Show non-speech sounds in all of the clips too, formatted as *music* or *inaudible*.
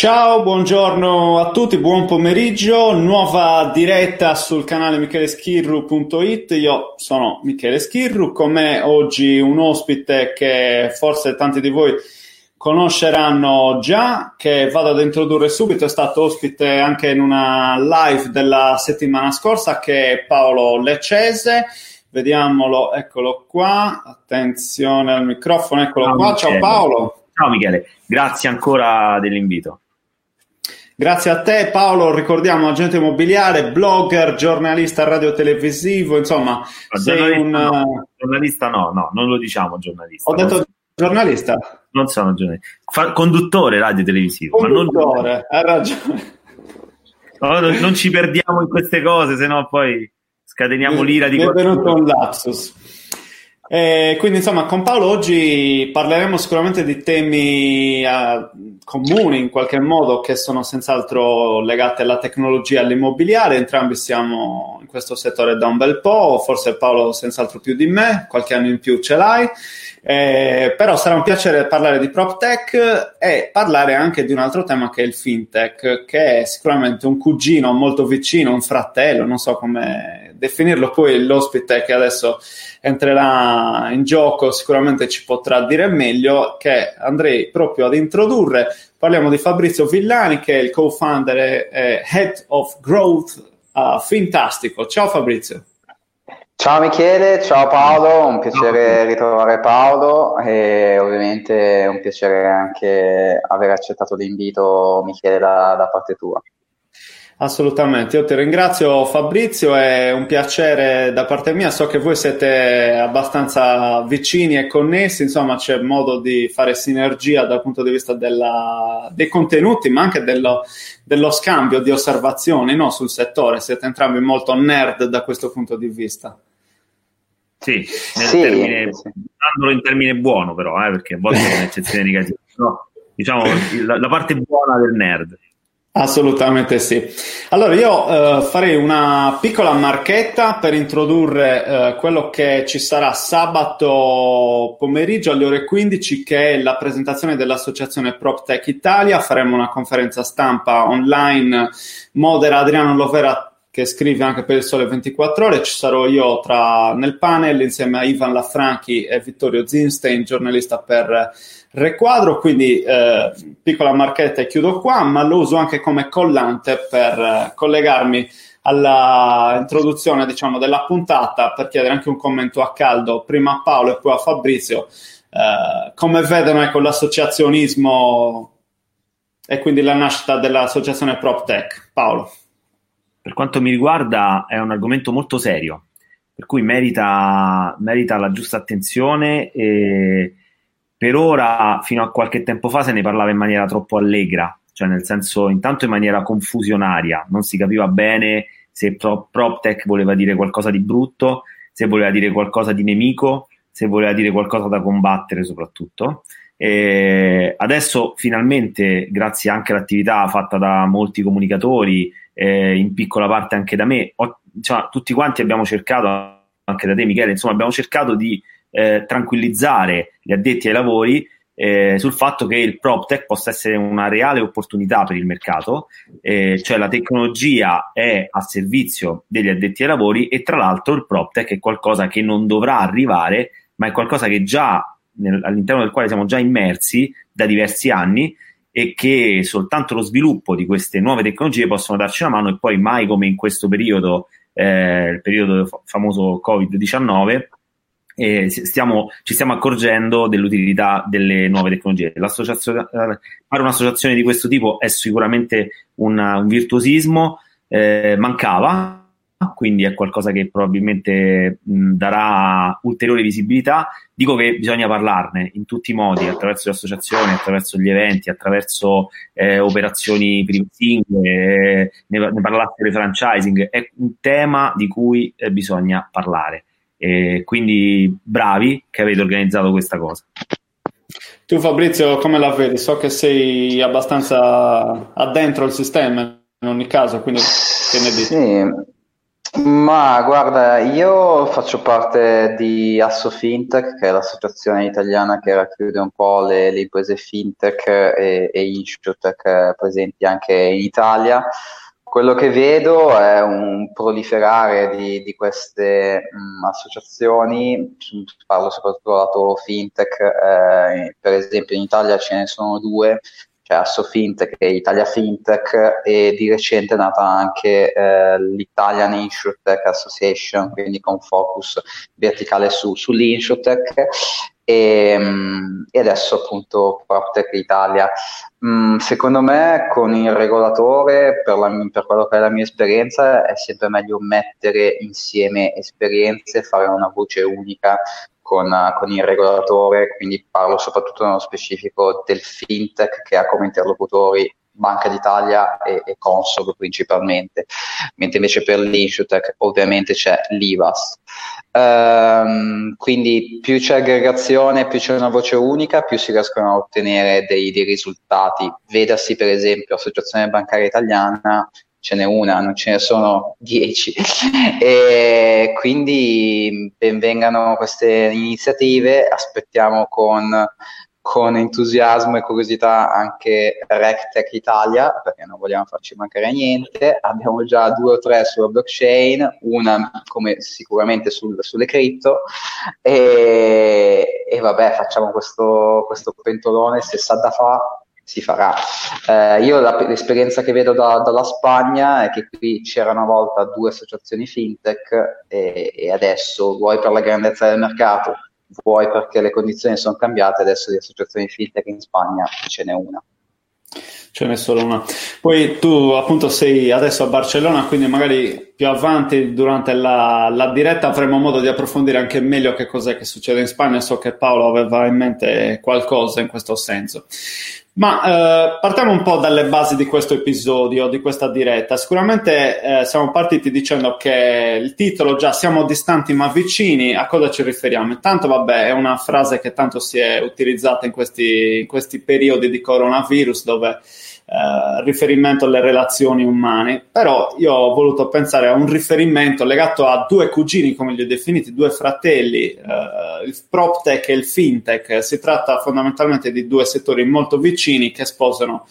Ciao, buongiorno a tutti, buon pomeriggio, nuova diretta sul canale micheleschirru.it, io sono Michele Schirru, con me oggi un ospite che forse tanti di voi conosceranno già, che vado ad introdurre subito, è stato ospite anche in una live della settimana scorsa, che è Paolo Leccese, vediamolo, eccolo qua, attenzione al microfono, eccolo Ciao, qua, ciao Michele. Paolo. Ciao Michele, grazie ancora dell'invito. Grazie a te Paolo, ricordiamo agente immobiliare, blogger, giornalista radio-televisivo, insomma, No, sei un... no, giornalista no, no, non lo diciamo giornalista. Ho Non- detto giornalista, non sono giornalista. Fa- conduttore radio televisivo, ma non, conduttore, hai ragione. no, non- non ci perdiamo in queste cose, sennò poi scateniamo l'ira di è venuto qualcuno. un lapsus. Eh, quindi insomma con Paolo oggi parleremo sicuramente di temi eh, comuni in qualche modo che sono senz'altro legati alla tecnologia e all'immobiliare, entrambi siamo in questo settore da un bel po', forse Paolo senz'altro più di me, qualche anno in più ce l'hai, Eh, però sarà un piacere parlare di PropTech e parlare anche di un altro tema che è il FinTech, che è sicuramente un cugino molto vicino, un fratello, non so come definirlo, poi l'ospite che adesso entrerà in gioco sicuramente ci potrà dire meglio, che andrei proprio ad introdurre. Parliamo di Fabrizio Villani, che è il co-founder e e Head of Growth a Fintastico. Ciao Fabrizio. Ciao Michele, ciao Paolo, un piacere ritrovare Paolo e ovviamente un piacere anche aver accettato l'invito Michele da, da parte tua. Assolutamente, io ti ringrazio Fabrizio, è un piacere da parte mia, so che voi siete abbastanza vicini e connessi, insomma c'è modo di fare sinergia dal punto di vista della- dei contenuti, ma anche dello, dello scambio di osservazioni no, sul settore, siete entrambi molto nerd da questo punto di vista. Sì, nel Sì, termine, usandolo in termine buono però, eh, perché a volte è un'eccezione negativa. No, diciamo la, la parte buona del nerd. Assolutamente sì. Allora io eh, farei una piccola marchetta per introdurre eh, quello che ci sarà sabato pomeriggio alle ore 15 che è la presentazione dell'associazione PropTech Italia. Faremo una conferenza stampa online, modera Adriano Lovera che scrive anche per il Sole 24 Ore. Ci sarò io tra, nel panel insieme a Ivan Lafranchi e Vittorio Zinstein, giornalista per Requadro. Quindi eh, piccola marchetta e chiudo qua, ma lo uso anche come collante per eh, collegarmi alla introduzione diciamo, della puntata per chiedere anche un commento a caldo prima a Paolo e poi a Fabrizio eh, come vedono ecco, l'associazionismo e quindi la nascita dell'associazione PropTech. Paolo. Per quanto mi riguarda è un argomento molto serio, per cui merita, merita la giusta attenzione e per ora, fino a qualche tempo fa, se ne parlava in maniera troppo allegra, cioè nel senso intanto in maniera confusionaria, non si capiva bene se pro- PropTech voleva dire qualcosa di brutto, se voleva dire qualcosa di nemico, se voleva dire qualcosa da combattere soprattutto. E adesso finalmente, grazie anche all'attività fatta da molti comunicatori, eh, in piccola parte anche da me, ho, cioè, tutti quanti abbiamo cercato, anche da te Michele, insomma abbiamo cercato di eh, tranquillizzare gli addetti ai lavori eh, sul fatto che il PropTech possa essere una reale opportunità per il mercato, eh, cioè la tecnologia è a servizio degli addetti ai lavori e tra l'altro il PropTech è qualcosa che non dovrà arrivare, ma è qualcosa che già nel, all'interno del quale siamo già immersi da diversi anni e che soltanto lo sviluppo di queste nuove tecnologie possono darci una mano e poi mai come in questo periodo, eh, il periodo famoso Covid-19, eh, stiamo, ci stiamo accorgendo dell'utilità delle nuove tecnologie. Fare un'associazione di questo tipo è sicuramente una, un virtuosismo, eh, mancava, quindi è qualcosa che probabilmente mh, darà ulteriore visibilità. Dico che bisogna parlarne in tutti i modi, attraverso le associazioni, attraverso gli eventi, attraverso eh, operazioni singole, eh, ne, ne parlate del franchising, è un tema di cui eh, bisogna parlare. E quindi bravi che avete organizzato questa cosa. Tu Fabrizio come la vedi? So che sei abbastanza addentro il sistema in ogni caso, quindi che ne dici? Sì, ma guarda, io faccio parte di Asso Fintech, che è l'associazione italiana che racchiude un po' le, le imprese fintech e, e insurtech presenti anche in Italia. Quello che vedo è un proliferare di, di queste mh, associazioni, parlo soprattutto lato fintech, eh, per esempio in Italia ce ne sono due, c'è Asso Fintech e Italia Fintech e di recente è nata anche eh, l'Italian InsurTech Association, quindi con focus verticale su, sull'InsurTech e, mm, e, adesso appunto PropTech Italia. Mm, secondo me con il regolatore, per, la, per, quello che è la mia esperienza, è sempre meglio mettere insieme esperienze, fare una voce unica con, con, il regolatore, quindi parlo soprattutto nello specifico del fintech che ha come interlocutori Banca d'Italia e, e Consob principalmente, mentre invece per l'Insurtech ovviamente c'è l'IVAS. Um, quindi più c'è aggregazione, più c'è una voce unica, più si riescono a ottenere dei, dei risultati. Vedasi per esempio Associazione Bancaria Italiana ce n'è una, non ce ne sono dieci. *laughs* e quindi benvengano queste iniziative, aspettiamo con con entusiasmo e curiosità anche RecTech Italia, perché non vogliamo farci mancare niente. Abbiamo già due o tre sulla blockchain, una come sicuramente sul, sulle cripto, e, e vabbè, facciamo questo, questo pentolone, se sa da fa, si farà. Eh, io la, l'esperienza che vedo da, dalla Spagna è che qui c'era una volta due associazioni fintech e, e adesso, vuoi per la grandezza del mercato, vuoi perché le condizioni sono cambiate, adesso di associazioni fintech in Spagna ce n'è una. Ce n'è solo una. Poi tu appunto sei adesso a Barcellona, quindi magari più avanti durante la, la diretta avremo modo di approfondire anche meglio che cos'è che succede in Spagna. So che Paolo aveva in mente qualcosa in questo senso. Ma eh, partiamo un po' dalle basi di questo episodio, di questa diretta. Sicuramente eh, siamo partiti dicendo che il titolo già siamo distanti ma vicini, a cosa ci riferiamo? Intanto, vabbè, è una frase che tanto si è utilizzata in questi, in questi periodi di coronavirus dove eh, riferimento alle relazioni umane, però io ho voluto pensare a un riferimento legato a due cugini, come li ho definiti, due fratelli, eh, il PropTech e il FinTech. Si tratta fondamentalmente di due settori molto vicini che sposano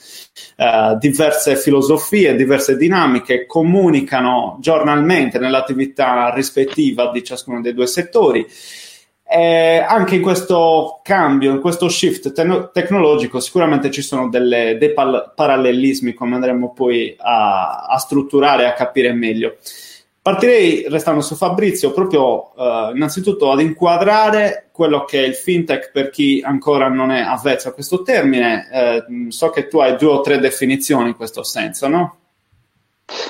eh, diverse filosofie, diverse dinamiche, comunicano giornalmente nell'attività rispettiva di ciascuno dei due settori eh, anche in questo cambio, in questo shift te- tecnologico, sicuramente ci sono delle, dei pal- parallelismi, come andremo poi a, a strutturare e a capire meglio. Partirei, restando su Fabrizio, proprio eh, innanzitutto ad inquadrare quello che è il fintech per chi ancora non è avvezzo a questo termine. Eh, so che tu hai due o tre definizioni in questo senso, no?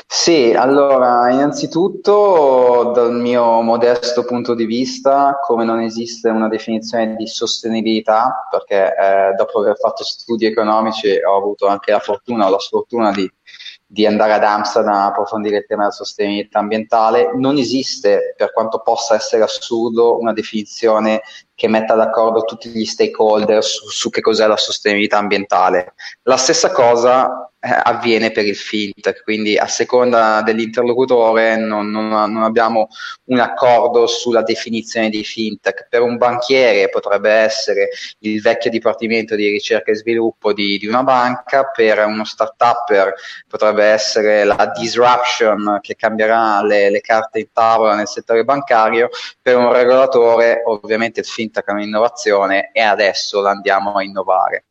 Sì, allora, innanzitutto dal mio modesto punto di vista, come non esiste una definizione di sostenibilità, perché eh, dopo aver fatto studi economici ho avuto anche la fortuna o la sfortuna di di andare ad Amsterdam a approfondire il tema della sostenibilità ambientale. Non esiste, per quanto possa essere assurdo, una definizione che metta d'accordo tutti gli stakeholder su, su che cos'è la sostenibilità ambientale. La stessa cosa avviene per il fintech, quindi a seconda dell'interlocutore non, non, non, abbiamo un accordo sulla definizione di fintech. Per un banchiere potrebbe essere il vecchio dipartimento di ricerca e sviluppo di, di una banca, per uno startup potrebbe essere la disruption che cambierà le, le carte in tavola nel settore bancario, per un regolatore ovviamente il fintech è un'innovazione e adesso la andiamo a innovare.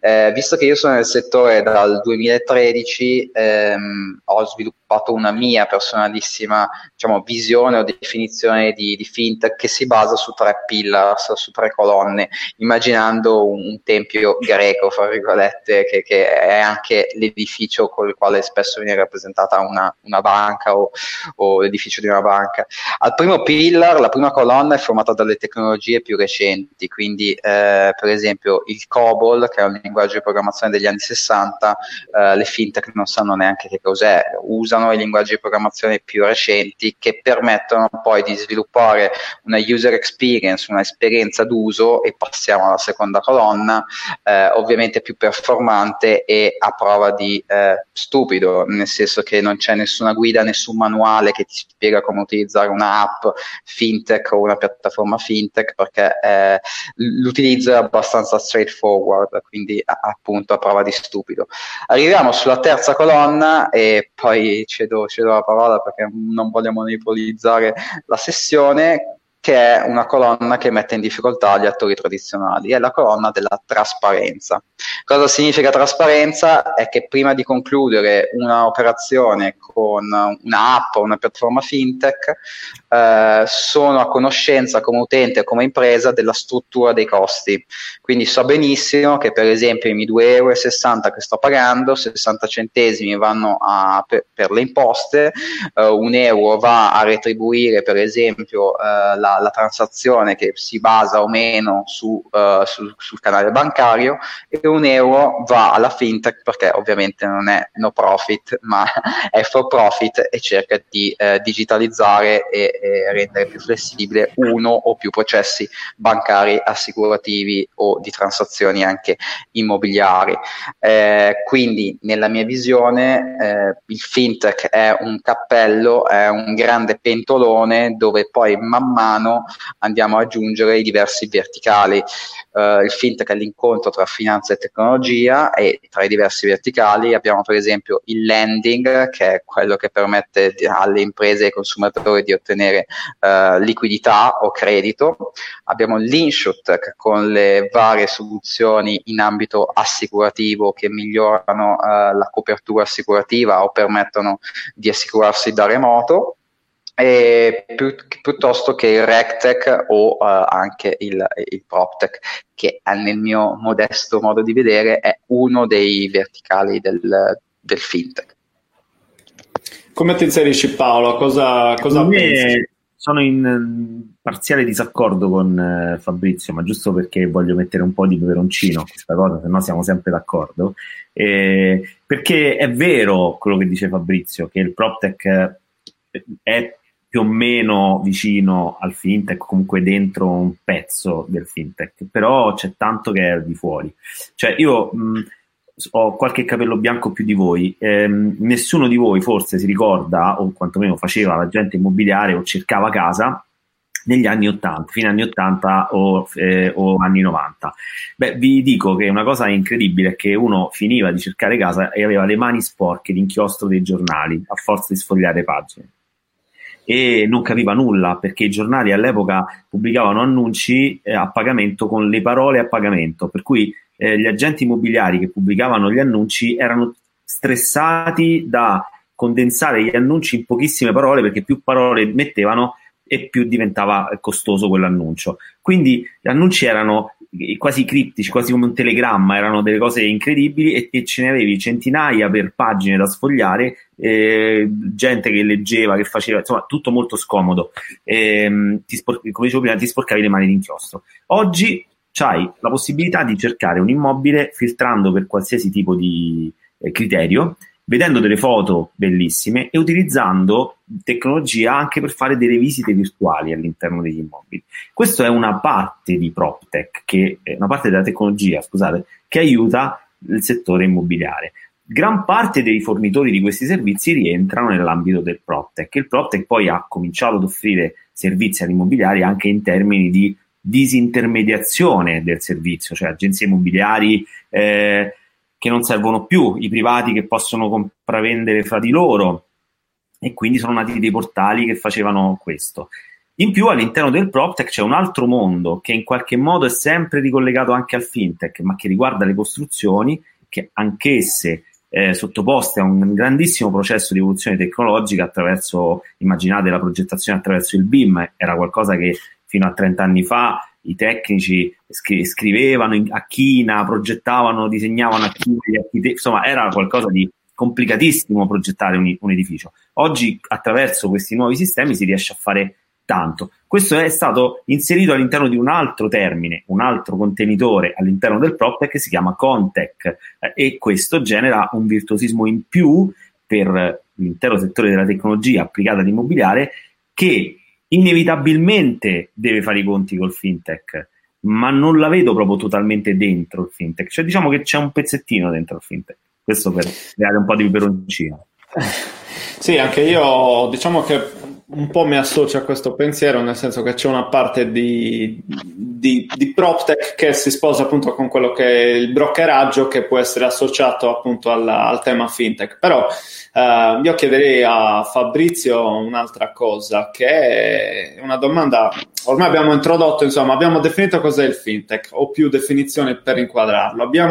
Eh, visto che io sono nel settore dal 2013, ehm, ho sviluppato una mia personalissima diciamo, visione o definizione di, di, fintech che si basa su tre pillars, su tre colonne, immaginando un, un tempio greco, fra virgolette, che, che, è anche l'edificio con il quale spesso viene rappresentata una, una banca o, o l'edificio di una banca. Al primo pillar, la prima colonna è formata dalle tecnologie più recenti, quindi eh, per esempio il COBOL, che è un linguaggio di programmazione degli anni 60, eh, le fintech non sanno neanche che cos'è, usano i linguaggi di programmazione più recenti che permettono poi di sviluppare una user experience, un'esperienza d'uso e passiamo alla seconda colonna, eh, ovviamente più performante e a prova di eh, stupido, nel senso che non c'è nessuna guida, nessun manuale che ti spiega come utilizzare un'app fintech o una piattaforma fintech perché eh, l'utilizzo è abbastanza straightforward, quindi appunto a prova di stupido. Arriviamo sulla terza colonna e poi cedo, cedo la parola perché non voglio monopolizzare la sessione che è una colonna che mette in difficoltà gli attori tradizionali, è la colonna della trasparenza. Cosa significa trasparenza? È che prima di concludere un'operazione con un'app o una piattaforma fintech, eh, sono a conoscenza come utente o come impresa della struttura dei costi. Quindi so benissimo che per esempio i miei 2,60 euro che sto pagando, 60 centesimi vanno a, per, per, le imposte, eh, un euro va a retribuire per esempio eh, la, la, transazione che si basa o meno su, uh, sul, sul canale bancario e un euro va alla fintech perché ovviamente non è no profit ma *laughs* è for profit e cerca di eh, digitalizzare e, e, rendere più flessibile uno o più processi bancari, assicurativi o di transazioni anche immobiliari. Eh, quindi nella mia visione eh, il fintech è un cappello, è un grande pentolone dove poi man mano andiamo ad aggiungere i diversi verticali. Uh, il fintech è l'incontro tra finanza e tecnologia e tra i diversi verticali abbiamo per esempio il lending che è quello che permette alle imprese e ai consumatori di ottenere uh, liquidità o credito, abbiamo l'insurtech con le varie soluzioni in ambito assicurativo che migliorano uh, la copertura assicurativa o permettono di assicurarsi da remoto eh, pi- piuttosto che il RegTech o uh, anche il, il PropTech, che nel mio modesto modo di vedere è uno dei verticali del, del fintech. Come ti inserisci Paolo? Cosa, cosa pensi? Sono in parziale disaccordo con eh, Fabrizio, ma giusto perché voglio mettere un po' di peperoncino a questa cosa, se no siamo sempre d'accordo. Eh, perché è vero quello che dice Fabrizio, che il PropTech è più o meno vicino al fintech, comunque dentro un pezzo del fintech, però c'è tanto che è di fuori. Cioè io mh, ho qualche capello bianco più di voi, ehm, nessuno di voi forse si ricorda, o quantomeno faceva l'agente immobiliare o cercava casa negli anni 80, fine anni 80 o, eh, o, anni 90. Beh, vi dico che una cosa incredibile è che uno finiva di cercare casa e aveva le mani sporche di inchiostro dei giornali a forza di sfogliare pagine e non capiva nulla perché i giornali all'epoca pubblicavano annunci eh, a pagamento con le parole a pagamento, per cui eh, gli agenti immobiliari che pubblicavano gli annunci erano stressati da condensare gli annunci in pochissime parole perché più parole mettevano e più diventava costoso quell'annuncio. Quindi gli annunci erano quasi criptici, quasi come un telegramma, erano delle cose incredibili e, e ce ne avevi centinaia per pagine da sfogliare, eh, gente che leggeva, che faceva, insomma, tutto molto scomodo. Eh, spor- come dicevo prima, ti sporcavi le mani d'inchiostro. Oggi hai la possibilità di cercare un immobile filtrando per qualsiasi tipo di eh, criterio vedendo delle foto bellissime e utilizzando tecnologia anche per fare delle visite virtuali all'interno degli immobili. Questa è una parte di PropTech, che è una parte della tecnologia, scusate, che aiuta il settore immobiliare. Gran parte dei fornitori di questi servizi rientrano nell'ambito del PropTech. Il PropTech poi ha cominciato ad offrire servizi all'immobiliare anche in termini di disintermediazione del servizio, cioè agenzie immobiliari eh, che non servono più, i privati che possono compravendere fra di loro e quindi sono nati dei portali che facevano questo. In più all'interno del PropTech c'è un altro mondo che in qualche modo è sempre ricollegato anche al fintech, ma che riguarda le costruzioni, che anch'esse eh, sottoposte a un grandissimo processo di evoluzione tecnologica attraverso, immaginate la progettazione attraverso il BIM, era qualcosa che fino a 30 anni fa i tecnici scri- scrivevano in, a china, progettavano, disegnavano a china, gli architetti, insomma era qualcosa di complicatissimo progettare un, un, edificio. Oggi attraverso questi nuovi sistemi si riesce a fare tanto. Questo è stato inserito all'interno di un altro termine, un altro contenitore all'interno del PropTech che si chiama Contech eh, e questo genera un virtuosismo in più per l'intero settore della tecnologia applicata all'immobiliare che inevitabilmente deve fare i conti col fintech, ma non la vedo proprio totalmente dentro il fintech. Cioè, diciamo che c'è un pezzettino dentro il fintech. Questo per creare un po' di peperoncino. Sì, anche io diciamo che un po' mi associo a questo pensiero, nel senso che c'è una parte di, di, di PropTech che si sposa appunto con quello che è il brokeraggio che può essere associato appunto al, al tema fintech. Però eh, io chiederei a Fabrizio un'altra cosa, che è una domanda, ormai abbiamo introdotto, insomma, abbiamo definito cos'è il fintech, o più definizioni per inquadrarlo. Abbiamo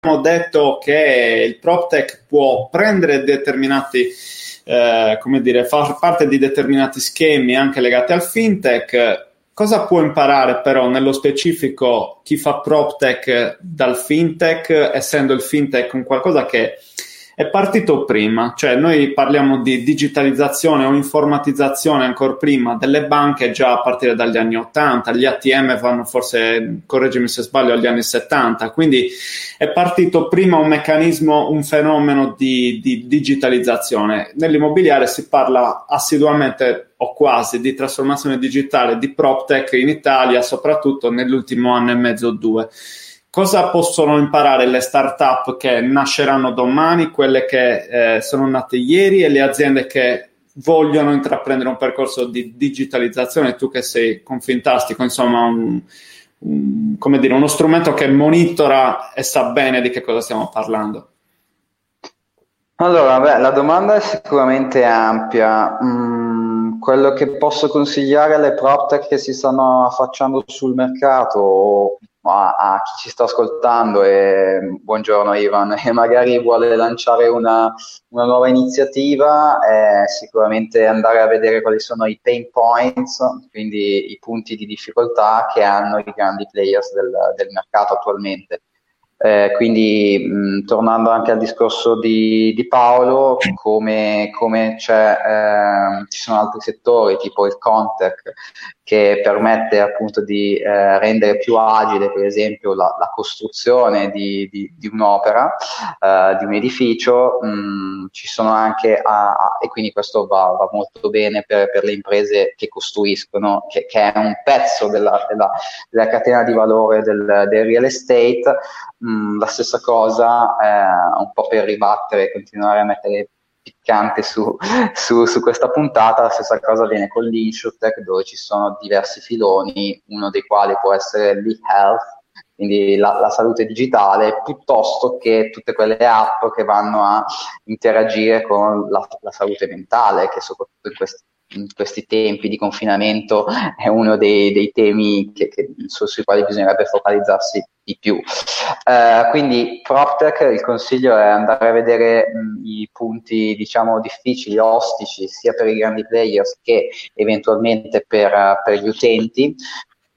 Abbiamo detto che il PropTech può prendere determinati, eh, come dire, far parte di determinati schemi anche legati al fintech. Cosa può imparare però nello specifico chi fa PropTech dal fintech, essendo il fintech un qualcosa che è partito prima, cioè noi parliamo di digitalizzazione o informatizzazione ancora prima delle banche già a partire dagli anni 80, gli ATM vanno forse, correggimi se sbaglio, agli anni 70, quindi è partito prima un meccanismo, un fenomeno di, di digitalizzazione. Nell'immobiliare si parla assiduamente o quasi di trasformazione digitale, di PropTech in Italia, soprattutto nell'ultimo anno e mezzo o due cosa possono imparare le start-up che nasceranno domani, quelle che eh, sono nate ieri e le aziende che vogliono intraprendere un percorso di digitalizzazione, tu che sei confintastico, insomma, un, un, come dire, uno strumento che monitora e sa bene di che cosa stiamo parlando. Allora, beh, la domanda è sicuramente ampia. Mm, quello che posso consigliare alle PropTech che si stanno affacciando sul mercato a, a, chi ci sta ascoltando e buongiorno Ivan *laughs* e magari vuole lanciare una, una nuova iniziativa è sicuramente andare a vedere quali sono i pain points, quindi i punti di difficoltà che hanno i grandi players del, del mercato attualmente. Eh, quindi mh, tornando anche al discorso di, di Paolo, come, come eh, ci sono altri settori tipo il Contec che permette appunto di eh, rendere più agile per esempio la, la costruzione di, di, di un'opera, eh, di un edificio, mh, ci sono anche, a, a, e quindi questo va, va molto bene per, per, le imprese che costruiscono, che, che è un pezzo della, della, della catena di valore del, del real estate, mh, la stessa cosa eh, un po' per ribattere e continuare a mettere piccante su, su, su, questa puntata, la stessa cosa avviene con l'InsurTech dove ci sono diversi filoni, uno dei quali può essere l'e-health, quindi la, la, salute digitale, piuttosto che tutte quelle app che vanno a interagire con la, la salute mentale, che soprattutto in questi in questi tempi di confinamento *laughs* è uno dei, dei temi che, che, su, sui quali bisognerebbe focalizzarsi di più. Uh, quindi PropTech il consiglio è andare a vedere mh, i punti diciamo difficili, ostici, sia per i grandi players che eventualmente per, uh, per gli utenti,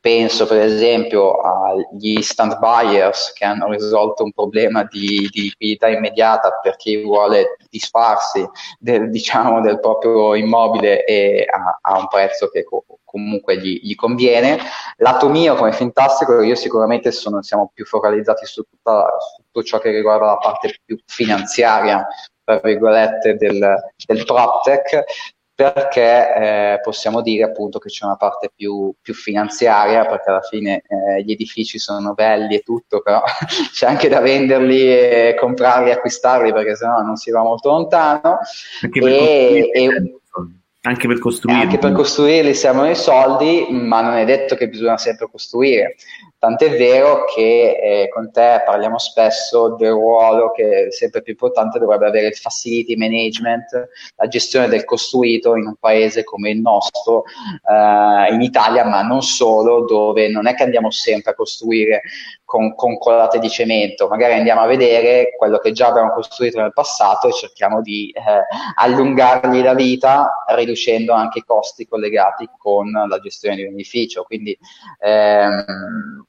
Penso per esempio agli stand buyers che hanno risolto un problema di, di liquidità immediata per chi vuole disfarsi del, diciamo, del proprio immobile e a, a un prezzo che co- comunque gli, gli, conviene. Lato mio come Fintastico io sicuramente sono, siamo più focalizzati su, tutta, su tutto ciò che riguarda la parte più finanziaria tra virgolette del, del PropTech perché eh, possiamo dire appunto che c'è una parte più, più finanziaria, perché alla fine eh, gli edifici sono belli e tutto, però *laughs* c'è anche da venderli e comprarli e acquistarli perché sennò non si va molto lontano. E, e, anche per costruirli. Anche per costruirli servono i soldi, ma non è detto che bisogna sempre costruire. Tant'è vero che eh, con te parliamo spesso del ruolo che sempre più importante dovrebbe avere il facility management, la gestione del costruito in un paese come il nostro, eh, in Italia, ma non solo, dove non è che andiamo sempre a costruire con, con colate di cemento, magari andiamo a vedere quello che già abbiamo costruito nel passato e cerchiamo di eh, allungargli la vita, riducendo anche i costi collegati con la gestione di un edificio. Quindi ehm,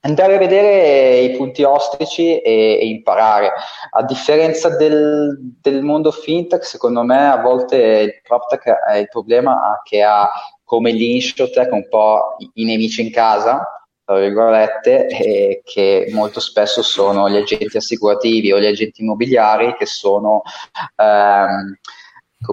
andare a vedere i punti ostici e, e imparare. A differenza del, del, mondo fintech, secondo me a volte il PropTech è il problema che ha come l'insurtech un po' i nemici in casa, tra virgolette, e che molto spesso sono gli agenti assicurativi o gli agenti immobiliari che sono ehm,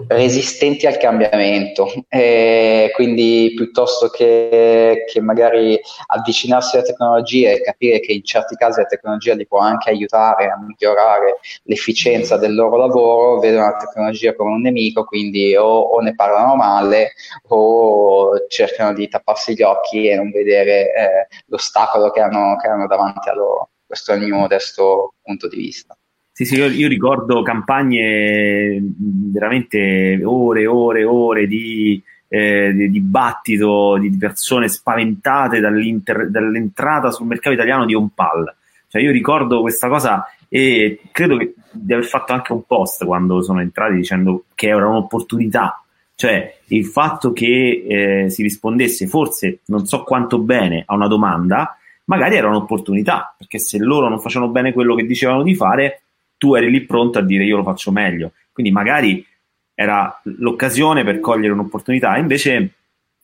resistenti al cambiamento e quindi piuttosto che, che, magari avvicinarsi alla tecnologia e capire che in certi casi la tecnologia li può anche aiutare a migliorare l'efficienza del loro lavoro vedono la tecnologia come un nemico quindi o, o ne parlano male o cercano di tapparsi gli occhi e non vedere eh, l'ostacolo che hanno, che hanno davanti a loro. Questo è il mio modesto punto di vista sì, sì, io, io, ricordo campagne veramente ore e ore e ore di, eh, di dibattito di persone spaventate dall'entrata sul mercato italiano di OnPal. Cioè io ricordo questa cosa e credo che, di aver fatto anche un post quando sono entrati dicendo che era un'opportunità. Cioè il fatto che eh, si rispondesse forse non so quanto bene a una domanda, magari era un'opportunità, perché se loro non facevano bene quello che dicevano di fare, tu eri lì pronto a dire io lo faccio meglio. Quindi magari era l'occasione per cogliere un'opportunità, invece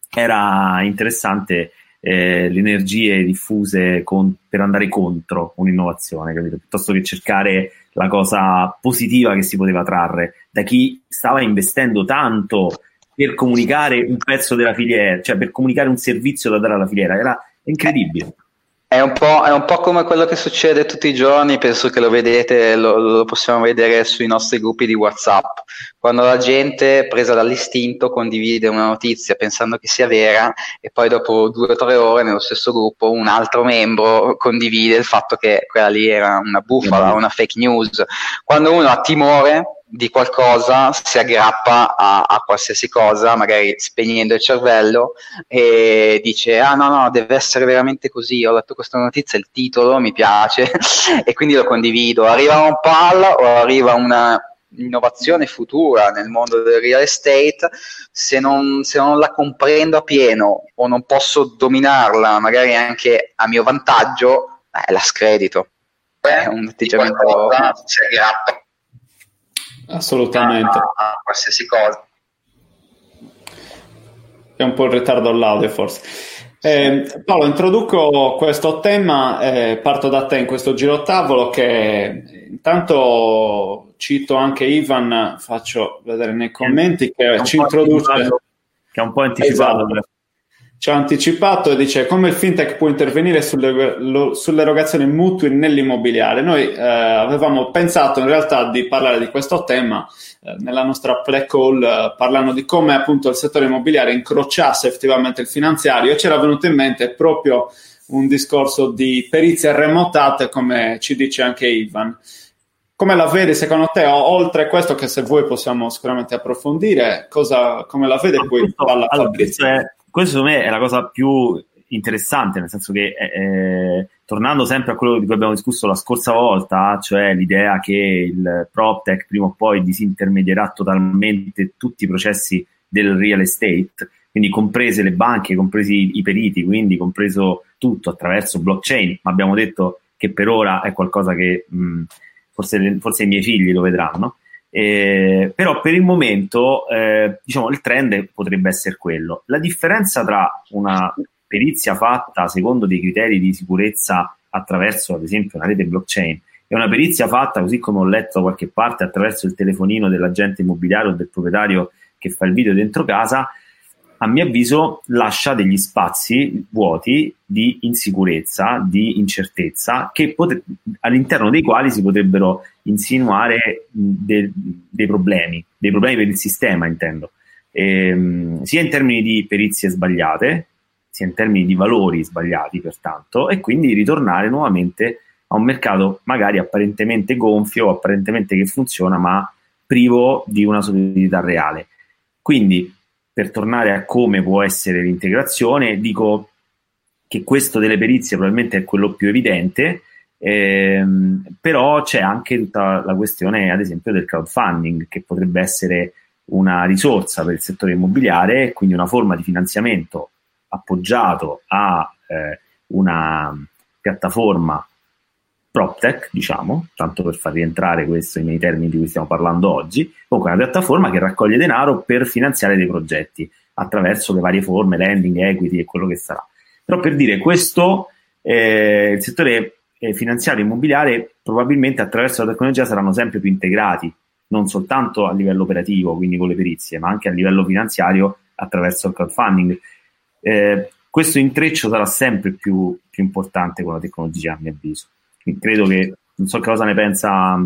era interessante eh, le energie diffuse con, per andare contro un'innovazione, capito? piuttosto che cercare la cosa positiva che si poteva trarre da chi stava investendo tanto per comunicare un pezzo della filiera, cioè per comunicare un servizio da dare alla filiera, era incredibile. È un, è un, po', come quello che succede tutti i giorni, penso che lo vedete, lo, lo, possiamo vedere sui nostri gruppi di WhatsApp. Quando la gente, presa dall'istinto, condivide una notizia pensando che sia vera e poi dopo due o tre ore nello stesso gruppo un altro membro condivide il fatto che quella lì era una bufala, una fake news. Quando uno ha timore, di qualcosa si aggrappa a, a, qualsiasi cosa, magari spegnendo il cervello e dice ah no no deve essere veramente così, ho letto questa notizia, il titolo mi piace *laughs* e quindi lo condivido. Arriva un palla o arriva una innovazione futura nel mondo del real estate, se non, se non la comprendo a pieno o non posso dominarla magari anche a mio vantaggio, eh, la scredito è un atteggiamento si aggrappa assolutamente. A, a qualsiasi cosa. È un po' in ritardo all'audio forse. Eh, Paolo, introduco questo tema, eh, parto da te in questo giro tavolo che intanto cito anche Ivan, faccio vedere nei commenti che ci introduce... Che è un po' anticipato. Esatto ci ha anticipato e dice come il fintech può intervenire sulle, lo, sull'erogazione mutui nell'immobiliare. Noi eh, avevamo pensato in realtà di parlare di questo tema eh, nella nostra play call eh, parlando di come appunto il settore immobiliare incrociasse effettivamente il finanziario e c'era venuto in mente proprio un discorso di perizie remotate come ci dice anche Ivan. Come la vede secondo te, oltre a questo che se vuoi possiamo sicuramente approfondire, cosa, come la vede poi allora, Fabrizio? Questo secondo me è la cosa più interessante, nel senso che eh, eh, tornando sempre a quello di cui abbiamo discusso la scorsa volta, cioè l'idea che il PropTech prima o poi disintermedierà totalmente tutti i processi del real estate, quindi comprese le banche, compresi i periti, quindi compreso tutto attraverso blockchain, ma abbiamo detto che per ora è qualcosa che mh, forse, forse i miei figli lo vedranno. Eh, però per il momento eh, diciamo il trend potrebbe essere quello. La differenza tra una perizia fatta secondo dei criteri di sicurezza attraverso ad esempio una rete blockchain e una perizia fatta così come ho letto da qualche parte attraverso il telefonino dell'agente immobiliare o del proprietario che fa il video dentro casa a mio avviso lascia degli spazi vuoti di insicurezza, di incertezza, potre- all'interno dei quali si potrebbero insinuare de- dei problemi, dei problemi per il sistema, intendo, ehm, sia in termini di perizie sbagliate, sia in termini di valori sbagliati, pertanto, e quindi ritornare nuovamente a un mercato magari apparentemente gonfio, apparentemente che funziona, ma privo di una solidità reale. Quindi per tornare a come può essere l'integrazione, dico che questo delle perizie probabilmente è quello più evidente, ehm, però c'è anche tutta la questione, ad esempio, del crowdfunding, che potrebbe essere una risorsa per il settore immobiliare, quindi una forma di finanziamento appoggiato a eh, una piattaforma PropTech, diciamo, tanto per far rientrare questo nei termini di cui stiamo parlando oggi, comunque una piattaforma che raccoglie denaro per finanziare dei progetti attraverso le varie forme, lending, equity e quello che sarà. Però per dire questo, eh, il settore eh, finanziario immobiliare probabilmente attraverso la tecnologia saranno sempre più integrati, non soltanto a livello operativo, quindi con le perizie, ma anche a livello finanziario attraverso il crowdfunding. Eh, questo intreccio sarà sempre più, più importante con la tecnologia, a mio avviso credo che non so cosa ne pensa.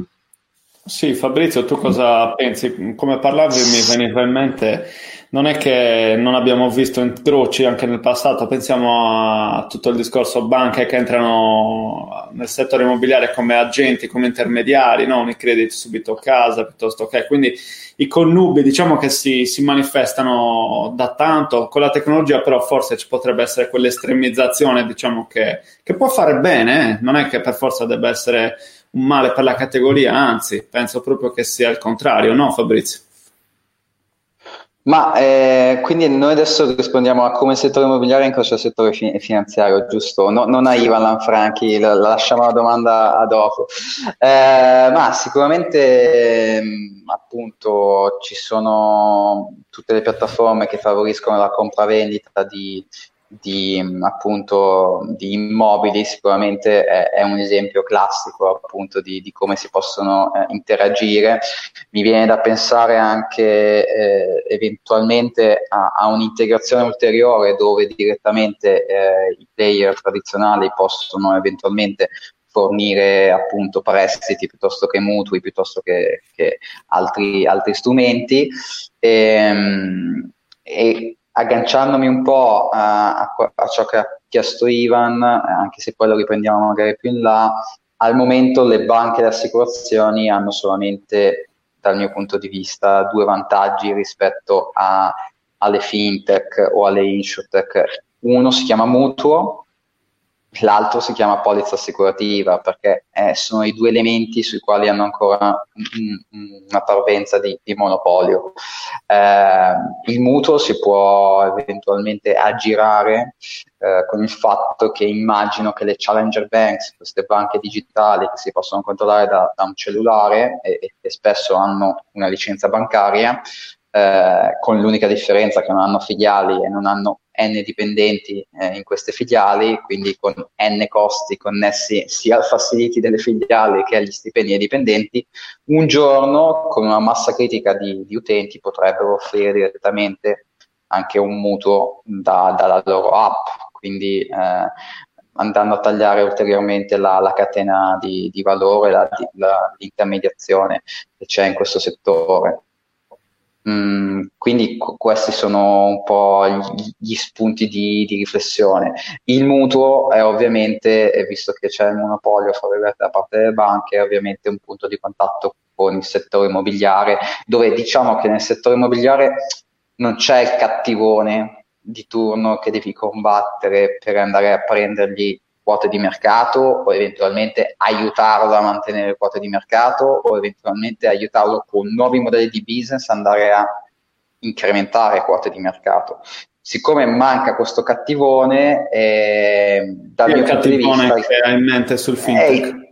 Sì, Fabrizio, tu cosa pensi? Come parlavi mi veniva in mente, non è che non abbiamo visto incroci anche nel passato, pensiamo a tutto il discorso banche che entrano nel settore immobiliare come agenti, come intermediari, no? un credito subito casa piuttosto che, quindi i connubi diciamo che si, si, manifestano da tanto, con la tecnologia però forse ci potrebbe essere quell'estremizzazione diciamo che, che può fare bene, eh? non è che per forza debba essere un male per la categoria, anzi penso proprio che sia il contrario, no Fabrizio? Ma eh, quindi noi adesso rispondiamo a come settore immobiliare incrocia il settore fi- finanziario, giusto? No, non a Ivan Lanfranchi, la, la lasciamo la domanda a dopo. Eh, ma sicuramente ehm, appunto ci sono tutte le piattaforme che favoriscono la compravendita di, di, appunto, di immobili sicuramente è, è, un esempio classico appunto di, di come si possono eh, interagire. Mi viene da pensare anche eh, eventualmente a, a, un'integrazione ulteriore dove direttamente eh, i player tradizionali possono eventualmente fornire appunto prestiti piuttosto che mutui, piuttosto che, che altri, altri strumenti. E, ehm, e agganciandomi un po' a, a, ciò che ha chiesto Ivan, anche se poi lo riprendiamo magari più in là, al momento le banche le assicurazioni hanno solamente, dal mio punto di vista, due vantaggi rispetto a, alle fintech o alle insurtech. Uno si chiama mutuo, l'altro si chiama polizza assicurativa perché eh, sono i due elementi sui quali hanno ancora una parvenza di, di monopolio. Eh, il mutuo si può eventualmente aggirare eh, con il fatto che immagino che le challenger banks, queste banche digitali che si possono controllare da, da un cellulare e, e spesso hanno una licenza bancaria, eh, con l'unica differenza che non hanno filiali e non hanno n dipendenti eh, in queste filiali, quindi con n costi connessi sia al facility delle filiali che agli stipendi dei dipendenti, un giorno con una massa critica di, di utenti potrebbero offrire direttamente anche un mutuo da, dalla loro app, quindi eh, andando a tagliare ulteriormente la, la catena di, di valore, la, la, l'intermediazione che c'è in questo settore. Mm, quindi questi sono un po' gli, gli spunti di, di, riflessione. Il mutuo è ovviamente, visto che c'è il monopolio da parte delle banche, è ovviamente un punto di contatto con il settore immobiliare, dove diciamo che nel settore immobiliare non c'è il cattivone di turno che devi combattere per andare a prendergli quote di mercato o eventualmente aiutarlo a mantenere quote di mercato o eventualmente aiutarlo con nuovi modelli di business andare a incrementare quote di mercato. Siccome manca questo cattivone, eh, dal mio punto di vista... che hai in mente sul fintech?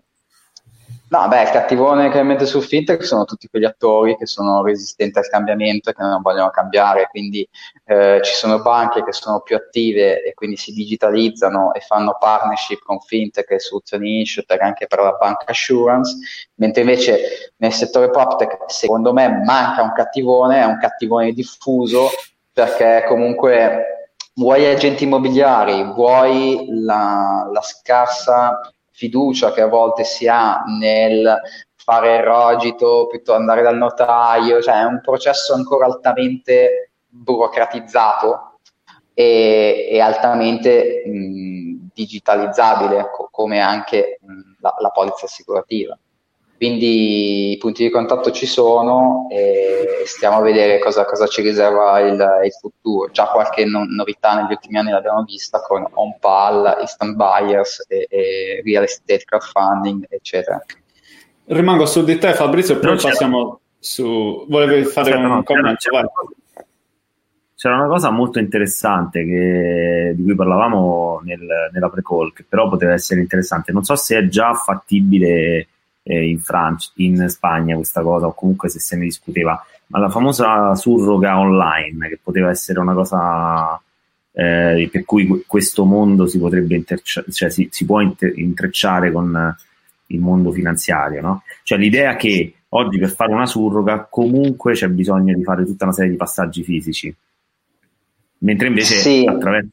No, beh, il cattivone che mette sul fintech sono tutti quegli attori che sono resistenti al cambiamento e che non vogliono cambiare, quindi eh, ci sono banche che sono più attive e quindi si digitalizzano e fanno partnership con fintech e soluzioni insurtech anche per la bank assurance, mentre invece nel settore PropTech secondo me manca un cattivone, è un cattivone diffuso perché comunque vuoi agenti immobiliari, vuoi la, la scarsa fiducia che a volte si ha nel fare il rogito piuttosto andare dal notaio, cioè è un processo ancora altamente burocratizzato e, e altamente mh, digitalizzabile, co- come anche mh, la, la polizza assicurativa. Quindi i punti di contatto ci sono e stiamo a vedere cosa, cosa ci riserva il, il, futuro. Già qualche no, novità negli ultimi anni l'abbiamo vista con OnPal, Instant Buyers e, e Real Estate Crowdfunding, eccetera. Rimango su di te Fabrizio e poi passiamo su... Volevi fare certo, un no, commento? C'era, c'era, una cosa molto interessante che, di cui parlavamo nel, nella pre-call, che però poteva essere interessante. Non so se è già fattibile eh, in, Francia, in Spagna questa cosa, o comunque se se ne discuteva, ma la famosa surroga online, che poteva essere una cosa eh, per cui questo mondo si potrebbe intercciare, cioè si, si può inter- intrecciare con il mondo finanziario, no? Cioè l'idea che oggi per fare una surroga comunque c'è bisogno di fare tutta una serie di passaggi fisici, mentre invece sì. attraverso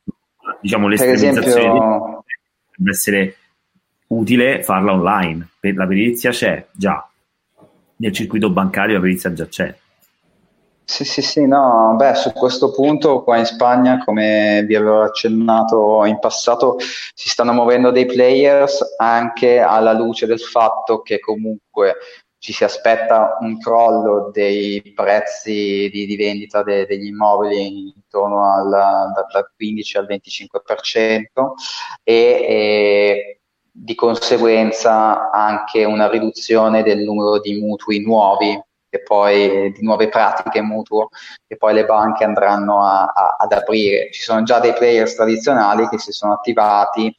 diciamo, l'estremizzazione esempio... deve essere utile farla online. La perizia c'è già, nel circuito bancario la perizia già c'è. Sì, sì, sì, no, beh, su questo punto qua in Spagna, come vi avevo accennato in passato, si stanno muovendo dei players anche alla luce del fatto che comunque ci si aspetta un crollo dei prezzi di, di vendita de, degli immobili intorno al, dal 15 al 25% e, e di conseguenza anche una riduzione del numero di mutui nuovi e poi di nuove pratiche mutuo che poi le banche andranno a, a, ad aprire. Ci sono già dei players tradizionali che si sono attivati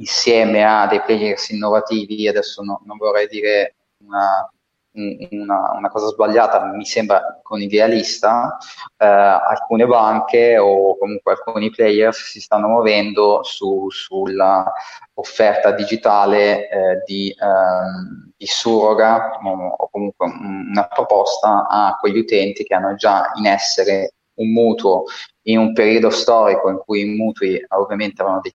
insieme a dei players innovativi, adesso no, non vorrei dire una, una, una, cosa sbagliata, mi sembra con idealista, eh, alcune banche o comunque alcuni players si stanno muovendo su, sulla offerta digitale eh, di, eh, di, surroga o, o comunque una proposta a quegli utenti che hanno già in essere un mutuo in un periodo storico in cui i mutui ovviamente avevano dei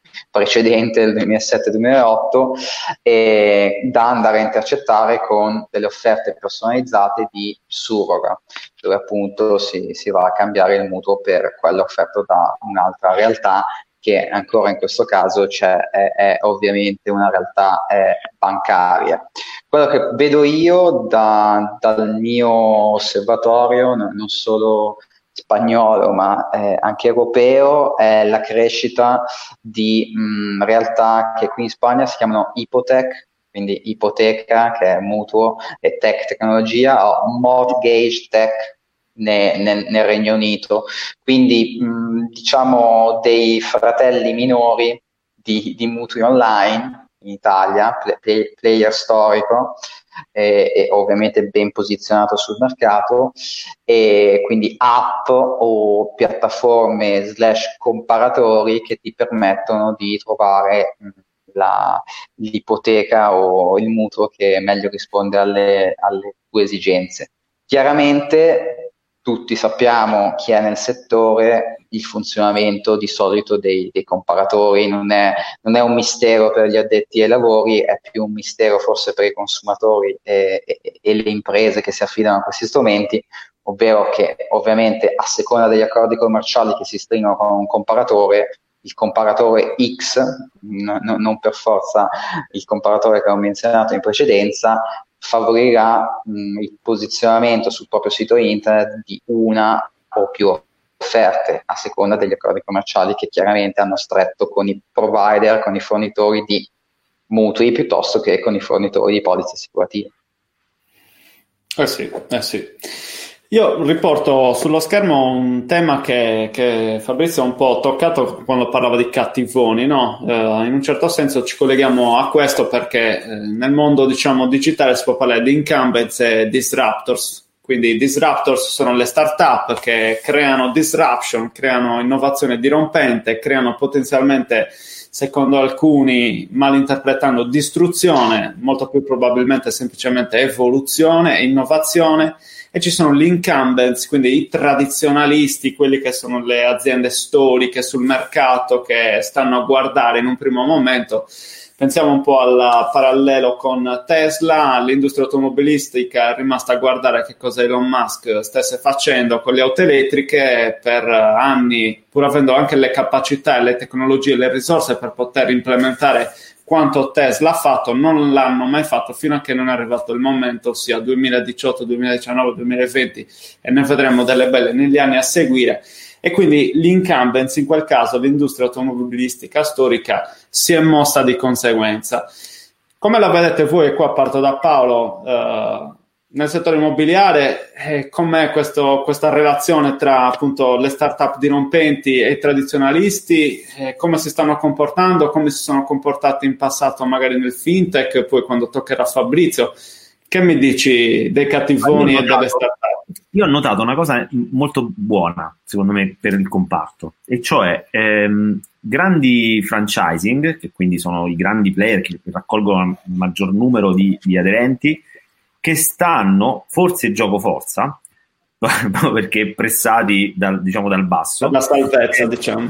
precedente del 2007-2008 e da andare a intercettare con delle offerte personalizzate di surroga dove appunto si, si va a cambiare il mutuo per quello offerto da un'altra realtà che ancora in questo caso è, è, ovviamente una realtà è bancaria. Quello che vedo io da, dal mio osservatorio, non solo spagnolo ma eh, anche europeo è la crescita di mh, realtà che qui in Spagna si chiamano ipotech, quindi ipoteca che è mutuo e tech tecnologia o mortgage tech ne, ne, nel Regno Unito, quindi mh, diciamo dei fratelli minori di, di mutui online in Italia, play, player storico, e, e ovviamente ben posizionato sul mercato e quindi app o piattaforme slash comparatori che ti permettono di trovare la, l'ipoteca o il mutuo che meglio risponde alle, alle tue esigenze. Chiaramente tutti sappiamo chi è nel settore, il funzionamento di solito dei, dei comparatori non è, non è, un mistero per gli addetti ai lavori, è più un mistero forse per i consumatori e, e, e le imprese che si affidano a questi strumenti, ovvero che ovviamente a seconda degli accordi commerciali che si stringono con un comparatore, il comparatore X, no, no, non per forza il comparatore che ho menzionato in precedenza, favorirà mh, il posizionamento sul proprio sito internet di una o più offerte a seconda degli accordi commerciali che chiaramente hanno stretto con i provider, con i fornitori di mutui piuttosto che con i fornitori di polizze assicurative. Eh sì, eh sì. Io riporto sullo schermo un tema che, che Fabrizio ha un po' toccato quando parlava di cattivoni, no? eh, in un certo senso ci colleghiamo a questo perché eh, nel mondo diciamo, digitale si può parlare di incumbents e disruptors, quindi disruptors sono le startup che creano disruption, creano innovazione dirompente, creano potenzialmente secondo alcuni, malinterpretando, distruzione, molto più probabilmente semplicemente evoluzione e innovazione e ci sono gli incumbents, quindi i tradizionalisti, quelli che sono le aziende storiche sul mercato che stanno a guardare in un primo momento. Pensiamo un po' al parallelo con Tesla, l'industria automobilistica è rimasta a guardare che cosa Elon Musk stesse facendo con le auto elettriche per anni, pur avendo anche le capacità e le tecnologie e le risorse per poter implementare quanto Tesla ha fatto, non l'hanno mai fatto fino a che non è arrivato il momento, ossia 2018, 2019, 2020 e ne vedremo delle belle negli anni a seguire. E quindi l'incumbents, in quel caso l'industria automobilistica storica, si è mossa di conseguenza. Come la vedete voi, e qua parto da Paolo, eh, nel settore immobiliare, eh, com'è questo, questa relazione tra appunto le start-up dirompenti e i tradizionalisti? Eh, come si stanno comportando? Come si sono comportati in passato, magari nel fintech? Poi quando toccherà Fabrizio, che mi dici dei cattivoni e delle start-up? Io ho notato una cosa molto buona, secondo me, per il comparto, e cioè ehm, grandi franchising, che quindi sono i grandi player che raccolgono il maggior numero di, di aderenti che stanno, forse gioco forza, *laughs* perché pressati dal, diciamo, dal basso, la salvezza, diciamo.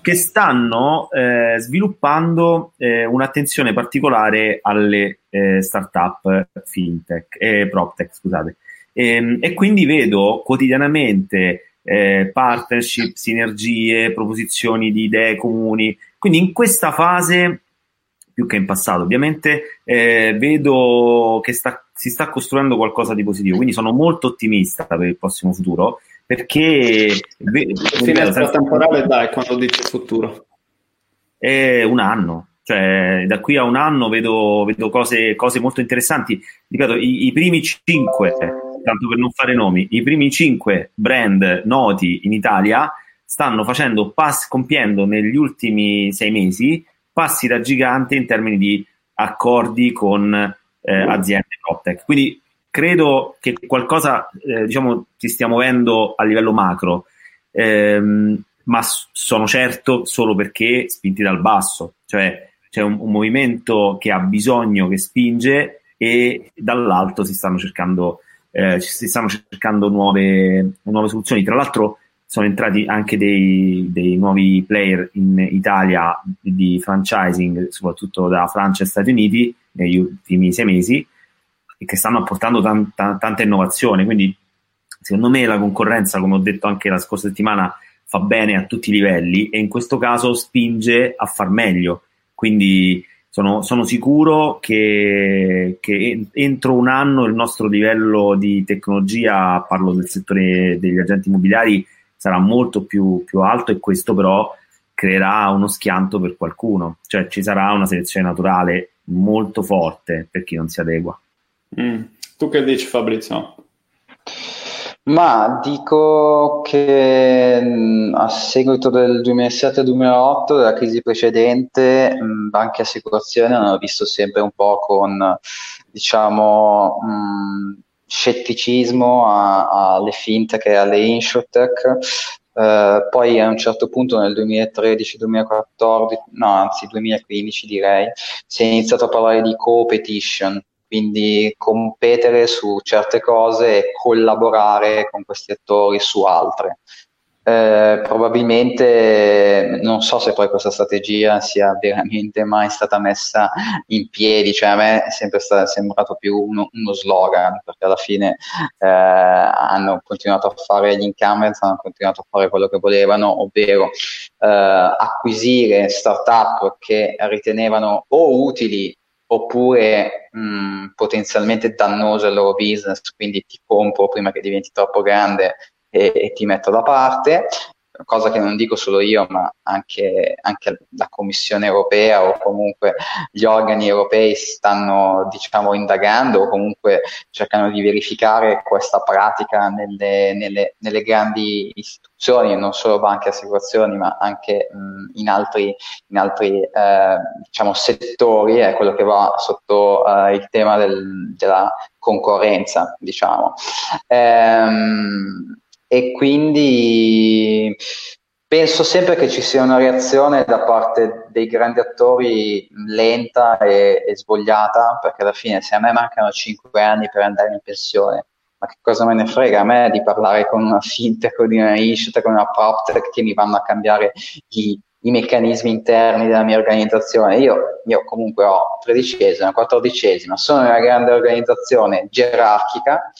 che stanno eh, sviluppando eh, un'attenzione particolare alle eh, startup fintech, eh, proptech, scusate. E, ehm, e, quindi vedo quotidianamente eh, partnership, sinergie, proposizioni di idee comuni. Quindi in questa fase, più che in passato ovviamente, eh, vedo che sta, si sta costruendo qualcosa di positivo, quindi sono molto ottimista per il prossimo futuro perché... Finestra temporale dai quando dici futuro? È un anno, cioè da qui a un anno vedo, vedo cose, cose, molto interessanti. Ripeto, i, i, primi cinque, tanto per non fare nomi, i primi cinque brand noti in Italia stanno facendo pass, compiendo negli ultimi sei mesi passi da gigante in termini di accordi con eh, aziende PropTech. Quindi credo che qualcosa eh, diciamo, si stia muovendo a livello macro, ehm, ma sono certo solo perché spinti dal basso, cioè c'è un, un, movimento che ha bisogno, che spinge e dall'alto si stanno cercando, eh, si stanno cercando nuove, nuove, soluzioni. Tra l'altro sono entrati anche dei, dei, nuovi player in Italia di franchising, soprattutto da Francia e Stati Uniti, negli ultimi sei mesi, e che stanno apportando tanta, tanta innovazione. Quindi, secondo me, la concorrenza, come ho detto anche la scorsa settimana, fa bene a tutti i livelli e in questo caso spinge a far meglio. Quindi sono, sono sicuro che, che, entro un anno il nostro livello di tecnologia, parlo del settore degli agenti immobiliari, sarà molto più, più alto e questo però creerà uno schianto per qualcuno, cioè ci sarà una selezione naturale molto forte per chi non si adegua. Mm. Tu che dici Fabrizio? Ma dico che mh, a seguito del 2007-2008, della crisi precedente, banche e assicurazioni hanno visto sempre un po' con, diciamo, mh, scetticismo alle fintech e alle insurtech. Uh, poi a un certo punto nel 2013-2014, no anzi 2015 direi, si è iniziato a parlare di competition, quindi competere su certe cose e collaborare con questi attori su altre. Eh, probabilmente non so se poi questa strategia sia veramente mai stata messa in piedi, cioè a me è sempre stato, sembrato più uno, uno slogan, perché alla fine eh, hanno continuato a fare gli incumbents, hanno continuato a fare quello che volevano, ovvero eh, acquisire start-up che ritenevano o utili oppure mh, potenzialmente dannoso al loro business, quindi ti compro prima che diventi troppo grande e, e ti metto da parte, cosa che non dico solo io, ma anche, anche, la Commissione europea o comunque gli organi europei stanno diciamo, indagando o comunque cercano di verificare questa pratica nelle, nelle, nelle grandi istituzioni, non solo banche e assicurazioni, ma anche mh, in altri, in altri eh, diciamo, settori, è quello che va sotto eh, il tema del, della concorrenza, diciamo. Ehm, e quindi penso sempre che ci sia una reazione da parte dei grandi attori lenta e, e svogliata, perché alla fine se a me mancano 5 anni per andare in pensione, ma che cosa me ne frega a me di parlare con una fintech o di una issued, con una proptech che mi vanno a cambiare i, i meccanismi interni della mia organizzazione. Io, io comunque ho tredicesima, quattordicesima, sono una grande organizzazione gerarchica,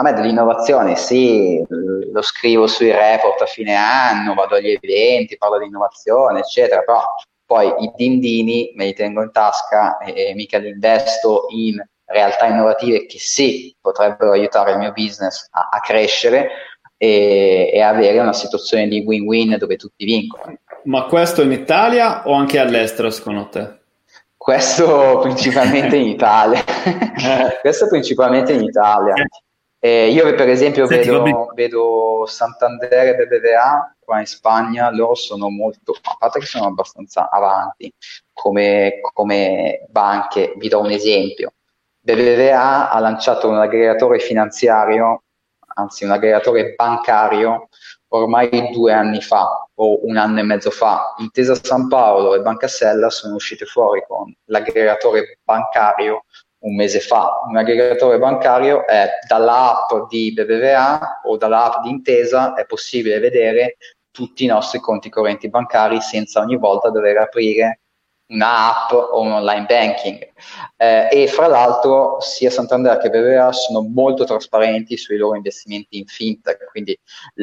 a me dell'innovazione sì, lo scrivo sui report a fine anno, vado agli eventi, parlo di innovazione, eccetera, però poi i dindini me li tengo in tasca e, mica li investo in realtà innovative che sì, potrebbero aiutare il mio business a, a crescere e, e, avere una situazione di win-win dove tutti vincono. Ma questo in Italia o anche all'estero secondo te? Questo principalmente in *laughs* Italia. questo principalmente in Italia. Eh, io per esempio Senti, vedo, vedo, Santander e BBVA qua in Spagna, loro sono molto, a parte che sono abbastanza avanti come, come banche, vi do un esempio. BBVA ha lanciato un aggregatore finanziario, anzi un aggregatore bancario ormai due anni fa o un anno e mezzo fa. Intesa San Paolo e Banca Sella sono uscite fuori con l'aggregatore bancario un mese fa. Un aggregatore bancario è dall'app di BBVA o dall'app di Intesa è possibile vedere tutti i nostri conti correnti bancari senza ogni volta dover aprire un'app o un online banking. Eh, e fra l'altro sia Santander che BBVA sono molto trasparenti sui loro investimenti in fintech, quindi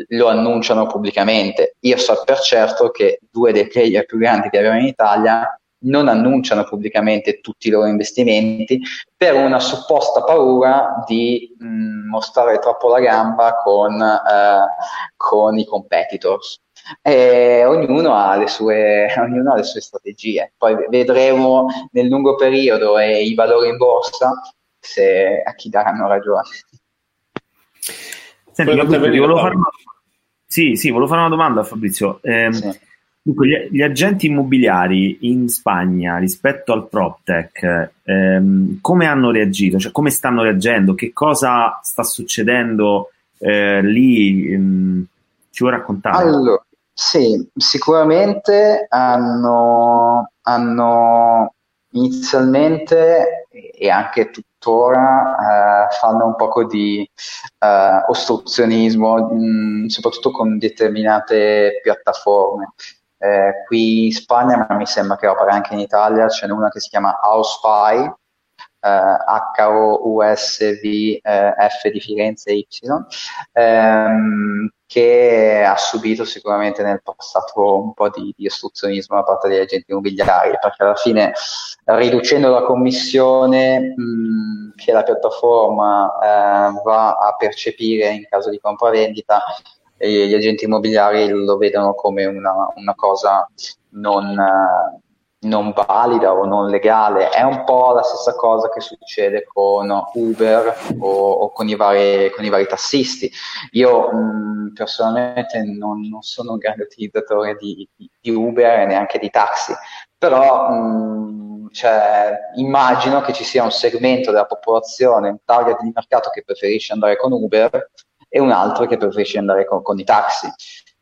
lo annunciano pubblicamente. Io so per certo che due dei player più grandi che abbiamo in Italia non annunciano pubblicamente tutti i loro investimenti per una supposta paura di mh, mostrare troppo la gamba con, eh, con i competitors e ognuno ha, le sue, *laughs* ognuno ha le sue strategie. Poi vedremo nel lungo periodo e i valori in borsa se a chi daranno ragione. Senti, volevo fare una... Sì, sì, volevo fare una domanda a Fabrizio. Eh, sì. Dunque, gli, agenti immobiliari in Spagna rispetto al PropTech, ehm, come hanno reagito? Cioè, come stanno reagendo? Che cosa sta succedendo eh, lì? Ehm, ci vuoi raccontare? Allora, sì, sicuramente hanno, hanno inizialmente e anche tuttora eh, fanno un po' di eh, ostruzionismo, mh, mm, soprattutto con determinate piattaforme. Eh, qui in Spagna, ma mi sembra che opera anche in Italia, c'è una che si chiama HouseFi, H-O-U-S-V-F eh, di Firenze Y, ehm, che ha subito sicuramente nel passato un po' di, di ostruzionismo da parte degli agenti immobiliari, perché alla fine riducendo la commissione mh, che la piattaforma eh, va a percepire in caso di compravendita, gli agenti immobiliari lo vedono come una, una cosa non, non valida o non legale. È un po' la stessa cosa che succede con Uber o, o con, i vari, con, i vari, tassisti. Io mh, personalmente non, non, sono un grande utilizzatore di, di, Uber e neanche di taxi, però mh, cioè, immagino che ci sia un segmento della popolazione, un target di mercato che preferisce andare con Uber e un altro che preferisce andare con, con i taxi.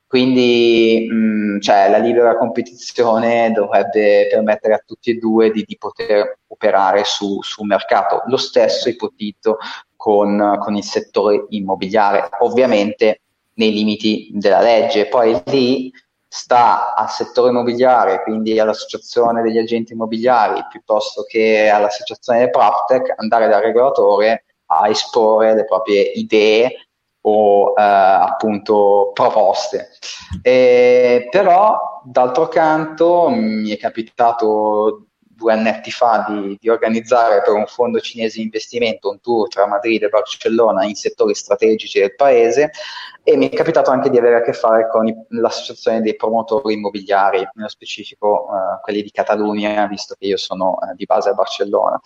Quindi mh, cioè, la libera competizione dovrebbe permettere a tutti e due di, di poter operare su, sul mercato. Lo stesso ipotizzo con, con, il settore immobiliare, ovviamente nei limiti della legge. Poi lì sta al settore immobiliare, quindi all'associazione degli agenti immobiliari, piuttosto che all'associazione del PropTech, andare dal regolatore a esporre le proprie idee o eh, appunto proposte. E, però d'altro canto mi è capitato due annetti fa di, di, organizzare per un fondo cinese di investimento un tour tra Madrid e Barcellona in settori strategici del paese e mi è capitato anche di avere a che fare con i, l'associazione dei promotori immobiliari, nello specifico eh, quelli di Catalunya, visto che io sono eh, di base a Barcellona.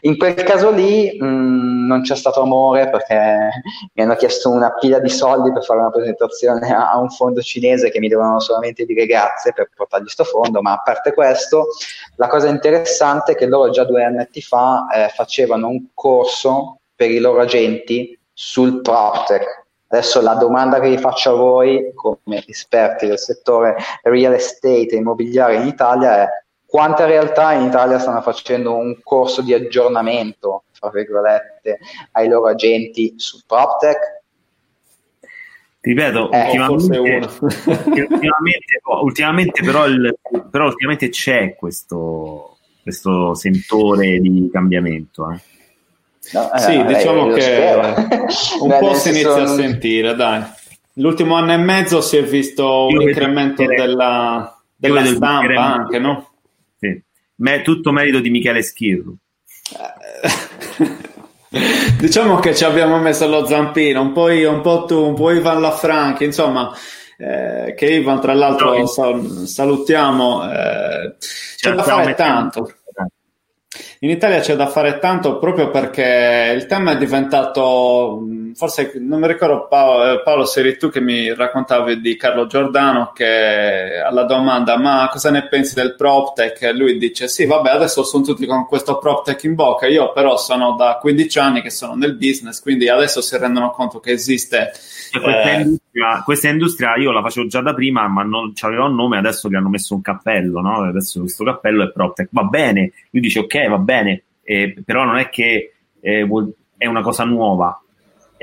In quel caso lì mh, non c'è stato amore perché *laughs* mi hanno chiesto una pila di soldi per fare una presentazione a, a un fondo cinese che mi dovevano solamente dire grazie per portargli sto fondo, ma a parte questo, la cosa interessante è che loro già due anni fa eh, facevano un corso per i loro agenti sul PropTech, Adesso la domanda che vi faccio a voi, come esperti del settore real estate e immobiliare in Italia, è quante realtà in Italia stanno facendo un corso di aggiornamento, fra virgolette, ai loro agenti su PropTech? Ti ripeto, eh, ultimamente, *laughs* ultimamente, ultimamente, però, il, però ultimamente c'è questo, questo sentore di cambiamento. Eh. No, eh, sì, diciamo che un *laughs* Beh, po' si inizia sono... a sentire, dai. L'ultimo anno e mezzo si è visto Io un incremento della, della stampa anche, no? Sì. Ma è tutto merito di Michele Schirru. *laughs* diciamo che ci abbiamo messo lo zampino, un po' io, un po' tu, un po' Ivan Lafranchi, insomma, eh, che Ivan tra l'altro sal- salutiamo, eh, c'è da fare tanto. In Italia c'è da fare tanto proprio perché il tema è diventato, forse non mi ricordo Paolo, eh, Paolo se eri tu che mi raccontavi di Carlo Giordano che alla domanda ma cosa ne pensi del PropTech? Lui dice sì vabbè adesso sono tutti con questo PropTech in bocca, io però sono da 15 anni che sono nel business, quindi adesso si rendono conto che esiste questa, eh, industria, questa, industria, io la facevo già da prima, ma non aveva un nome, adesso gli hanno messo un cappello, no? Adesso questo cappello è PropTech. Va bene, lui dice ok, va bene, eh, però non è che eh, è una cosa nuova,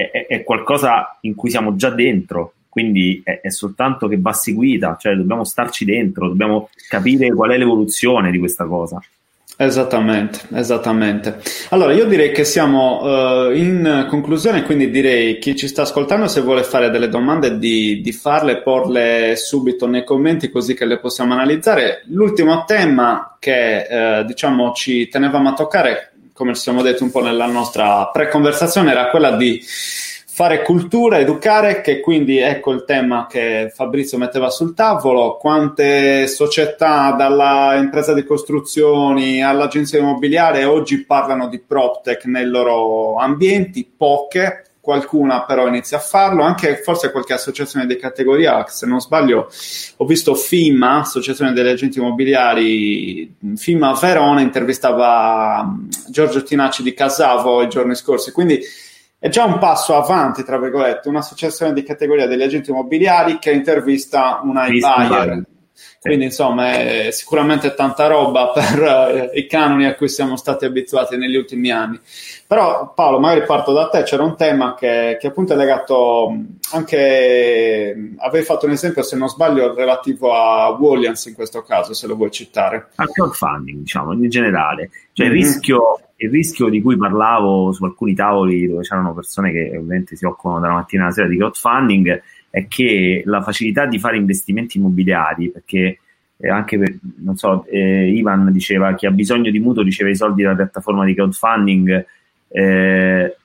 è, è, qualcosa in cui siamo già dentro. quindi è, è, soltanto che va seguita, cioè dobbiamo starci dentro, dobbiamo capire qual è l'evoluzione di questa cosa. Esattamente, esattamente. Allora, io direi che siamo uh, in conclusione, quindi direi chi ci sta ascoltando, se vuole fare delle domande, di, di farle, porle subito nei commenti così che le possiamo analizzare. L'ultimo tema che uh, diciamo ci tenevamo a toccare, come ci siamo detti un po' nella nostra pre-conversazione, era quella di fare cultura, educare, che quindi ecco il tema che Fabrizio metteva sul tavolo, quante società dalla impresa di costruzioni all'agenzia immobiliare oggi parlano di PropTech nei loro ambienti, poche, qualcuna però inizia a farlo, anche forse qualche associazione di categoria, se non sbaglio ho visto FIMA, Associazione degli Agenti Immobiliari, FIMA Verona intervistava Giorgio Tinacci di Casavo i giorni scorsi, quindi è già un passo avanti, tra virgolette, un'associazione di categoria degli agenti immobiliari che intervista una buyer. Quindi insomma è sicuramente tanta roba *laughs* per eh, i canoni a cui siamo stati abituati negli ultimi anni. Però Paolo, magari parto da te, c'era un tema che, che appunto è legato anche, avevi fatto un esempio se non sbaglio relativo a Williams in questo caso, se lo vuoi citare. Al crowdfunding diciamo in generale, cioè mm-hmm. il rischio il rischio di cui parlavo su alcuni tavoli dove c'erano persone che ovviamente si occupano dalla mattina alla sera di crowdfunding è che la facilità di fare investimenti immobiliari, perché eh, anche per, non so, eh, Ivan diceva chi ha bisogno di mutuo riceve i soldi dalla piattaforma di crowdfunding, eh,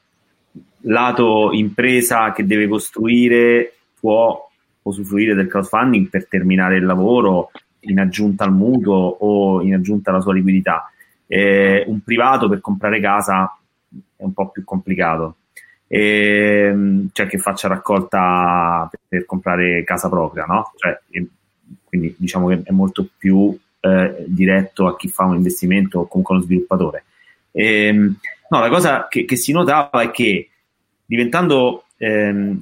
lato impresa che deve costruire può usufruire del crowdfunding per terminare il lavoro in aggiunta al mutuo o in aggiunta alla sua liquidità eh, un privato per comprare casa è un po' più complicato. E, cioè che faccia raccolta per, per comprare casa propria, no? Cioè, quindi diciamo che è molto più eh, diretto a chi fa un investimento o comunque uno sviluppatore. E, no, la cosa che, che, si notava è che diventando ehm,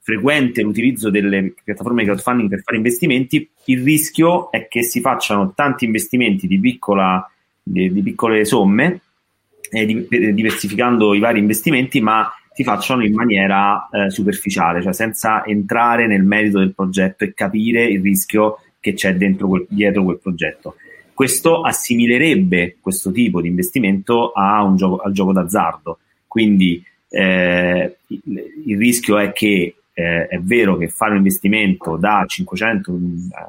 frequente l'utilizzo delle piattaforme di crowdfunding per fare investimenti, il rischio è che si facciano tanti investimenti di piccola di, di piccole somme, eh, di, diversificando i vari investimenti, ma si facciano in maniera eh, superficiale, cioè senza entrare nel merito del progetto e capire il rischio che c'è dentro quel, dietro quel progetto. Questo assimilerebbe questo tipo di investimento gioco, al gioco d'azzardo. Quindi eh, il, il, rischio è che eh, è vero che fare un investimento da 500,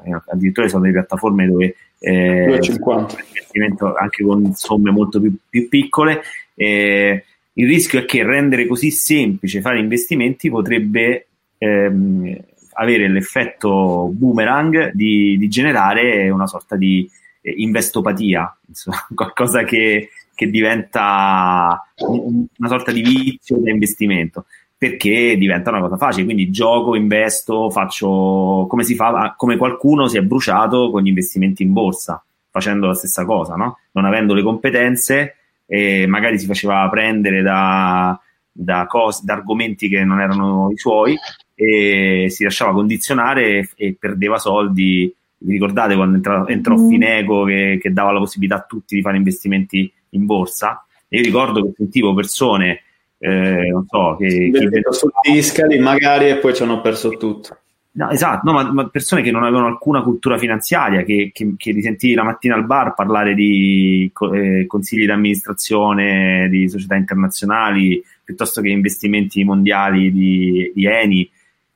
eh, addirittura sono delle piattaforme dove eh, 250. investimento anche con somme molto più, più piccole. Eh, il rischio è che rendere così semplice fare investimenti potrebbe ehm, avere l'effetto boomerang di, di, generare una sorta di eh, investopatia, insomma, *laughs* qualcosa che, che diventa un, una sorta di vizio da investimento perché diventa una cosa facile. Quindi gioco, investo, faccio come si fa, come qualcuno si è bruciato con gli investimenti in borsa, facendo la stessa cosa, no? non avendo le competenze e magari si faceva prendere da, da, cose, da argomenti che non erano i suoi e si lasciava condizionare e, e perdeva soldi. Vi ricordate quando entrò, entrò mm. Fineco che, che dava la possibilità a tutti di fare investimenti in borsa? E io ricordo che sentivo persone eh, non so, che, che su discali magari e poi ci hanno perso tutto. No, esatto, no, ma, ma, persone che non avevano alcuna cultura finanziaria, che, che, che li sentivi la mattina al bar parlare di eh, consigli di amministrazione di società internazionali piuttosto che investimenti mondiali di, di Eni.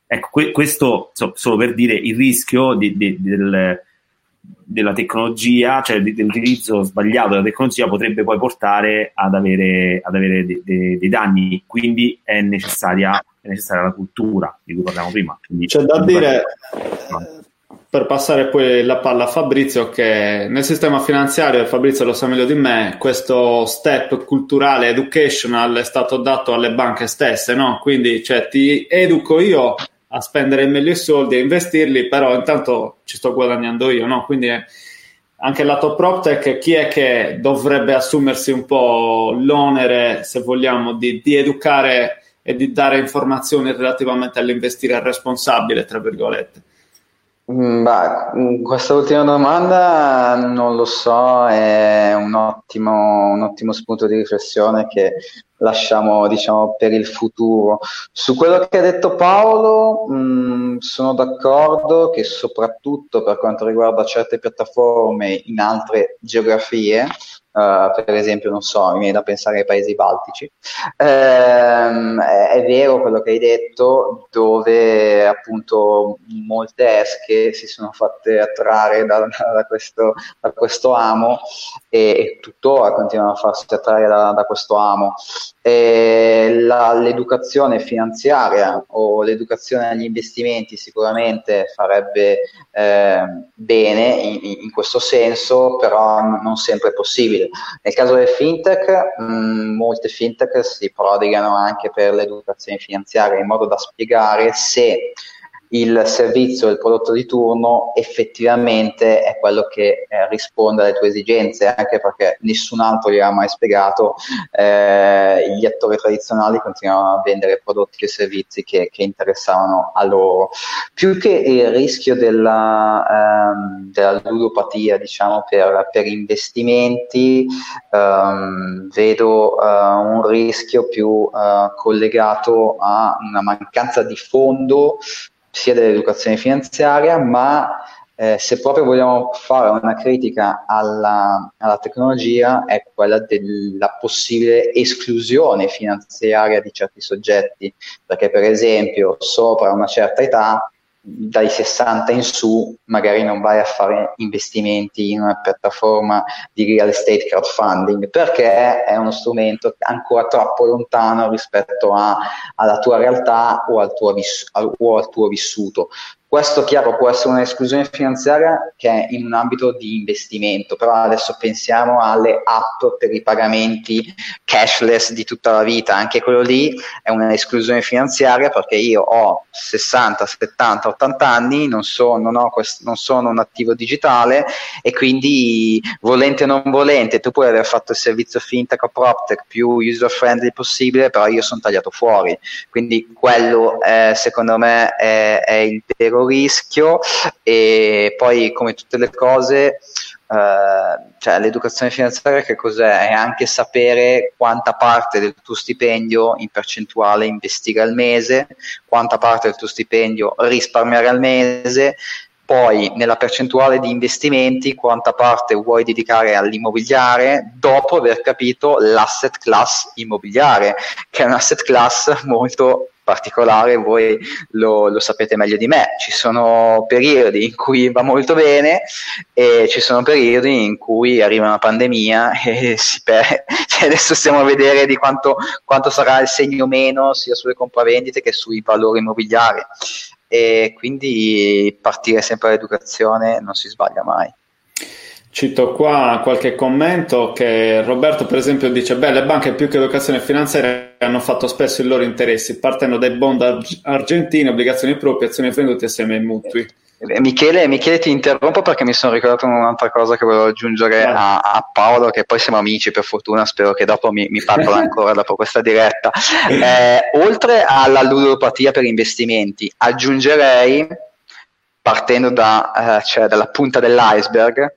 Ecco, que, questo so, solo per dire il rischio di, di, del, della tecnologia, cioè dell'utilizzo sbagliato della tecnologia potrebbe poi portare ad avere, ad avere dei, dei, dei danni, quindi è necessaria, è necessaria, la cultura di cui parliamo prima. Quindi, C'è da dire, per passare poi la palla a Fabrizio, che nel sistema finanziario, Fabrizio lo sa meglio di me, questo step culturale, educational è stato dato alle banche stesse, no? Quindi cioè, ti educo io a spendere meglio i soldi, a investirli, però intanto ci sto guadagnando io, no? Quindi anche il lato PropTech, chi è che dovrebbe assumersi un po' l'onere, se vogliamo, di, di educare e di dare informazioni relativamente all'investire responsabile, tra virgolette? Mm, bah, questa ultima domanda non lo so, è un ottimo, un ottimo spunto di riflessione che lasciamo diciamo, per il futuro. Su quello che ha detto Paolo, mh, sono d'accordo che soprattutto per quanto riguarda certe piattaforme in altre geografie, Uh, per esempio, non so, mi viene da pensare ai paesi baltici. Ehm, è, è, vero quello che hai detto, dove appunto molte esche si sono fatte attrarre da, da, questo, da questo, amo e, tuttora continuano a farsi attrarre da, da questo amo. La, l'educazione finanziaria o l'educazione agli investimenti sicuramente farebbe eh, bene in, in questo senso, però non sempre è possibile. Nel caso del fintech, mh, mm, molte fintech si prodigano anche per l'educazione finanziaria in modo da spiegare se il servizio, il prodotto di turno effettivamente è quello che eh, risponde alle tue esigenze, anche perché nessun altro gli ha mai spiegato, eh, gli attori tradizionali continuavano a vendere prodotti e servizi che, che interessavano a loro. Più che il rischio della, ehm, della ludopatia, diciamo, per, per investimenti, ehm, vedo eh, un rischio più eh, collegato a una mancanza di fondo sia dell'educazione finanziaria, ma eh, se proprio vogliamo fare una critica alla, alla, tecnologia è quella della possibile esclusione finanziaria di certi soggetti, perché per esempio sopra una certa età dai 60 in su magari non vai a fare investimenti in una piattaforma di real estate crowdfunding perché è uno strumento ancora troppo lontano rispetto a, alla tua realtà o al tuo, o al tuo vissuto. Questo, chiaro, può essere un'esclusione finanziaria che è in un ambito di investimento, però adesso pensiamo alle app per i pagamenti cashless di tutta la vita, anche quello lì è un'esclusione finanziaria perché io ho 60, 70, 80 anni, non, so, non, quest- non sono un attivo digitale e quindi volente o non volente, tu puoi aver fatto il servizio fintech o PropTech più user friendly possibile, però io sono tagliato fuori. Quindi quello eh, secondo me è, è il vero rischio e poi come tutte le cose Uh, cioè l'educazione finanziaria che cos'è? È anche sapere quanta parte del tuo stipendio in percentuale investire al mese, quanta parte del tuo stipendio risparmiare al mese, poi nella percentuale di investimenti quanta parte vuoi dedicare all'immobiliare dopo aver capito l'asset class immobiliare, che è un asset class molto particolare, voi lo, lo, sapete meglio di me. Ci sono periodi in cui va molto bene e ci sono periodi in cui arriva una pandemia e *laughs* si per... cioè adesso stiamo a vedere di quanto, quanto sarà il segno meno sia sulle compravendite che sui valori immobiliari. E quindi partire sempre dall'educazione non si sbaglia mai. Cito qua qualche commento che Roberto per esempio dice beh le banche più che educazione finanziaria hanno fatto spesso i loro interessi partendo dai bond argentini, obbligazioni proprie, azioni vendute assieme ai mutui. Eh, Michele, Michele, ti interrompo perché mi sono ricordato un'altra cosa che volevo aggiungere a, a, Paolo, che poi siamo amici per fortuna, spero che dopo mi, mi parla *laughs* ancora dopo questa diretta. Eh, oltre alla ludopatia per investimenti, aggiungerei, partendo da, eh, cioè dalla punta dell'iceberg,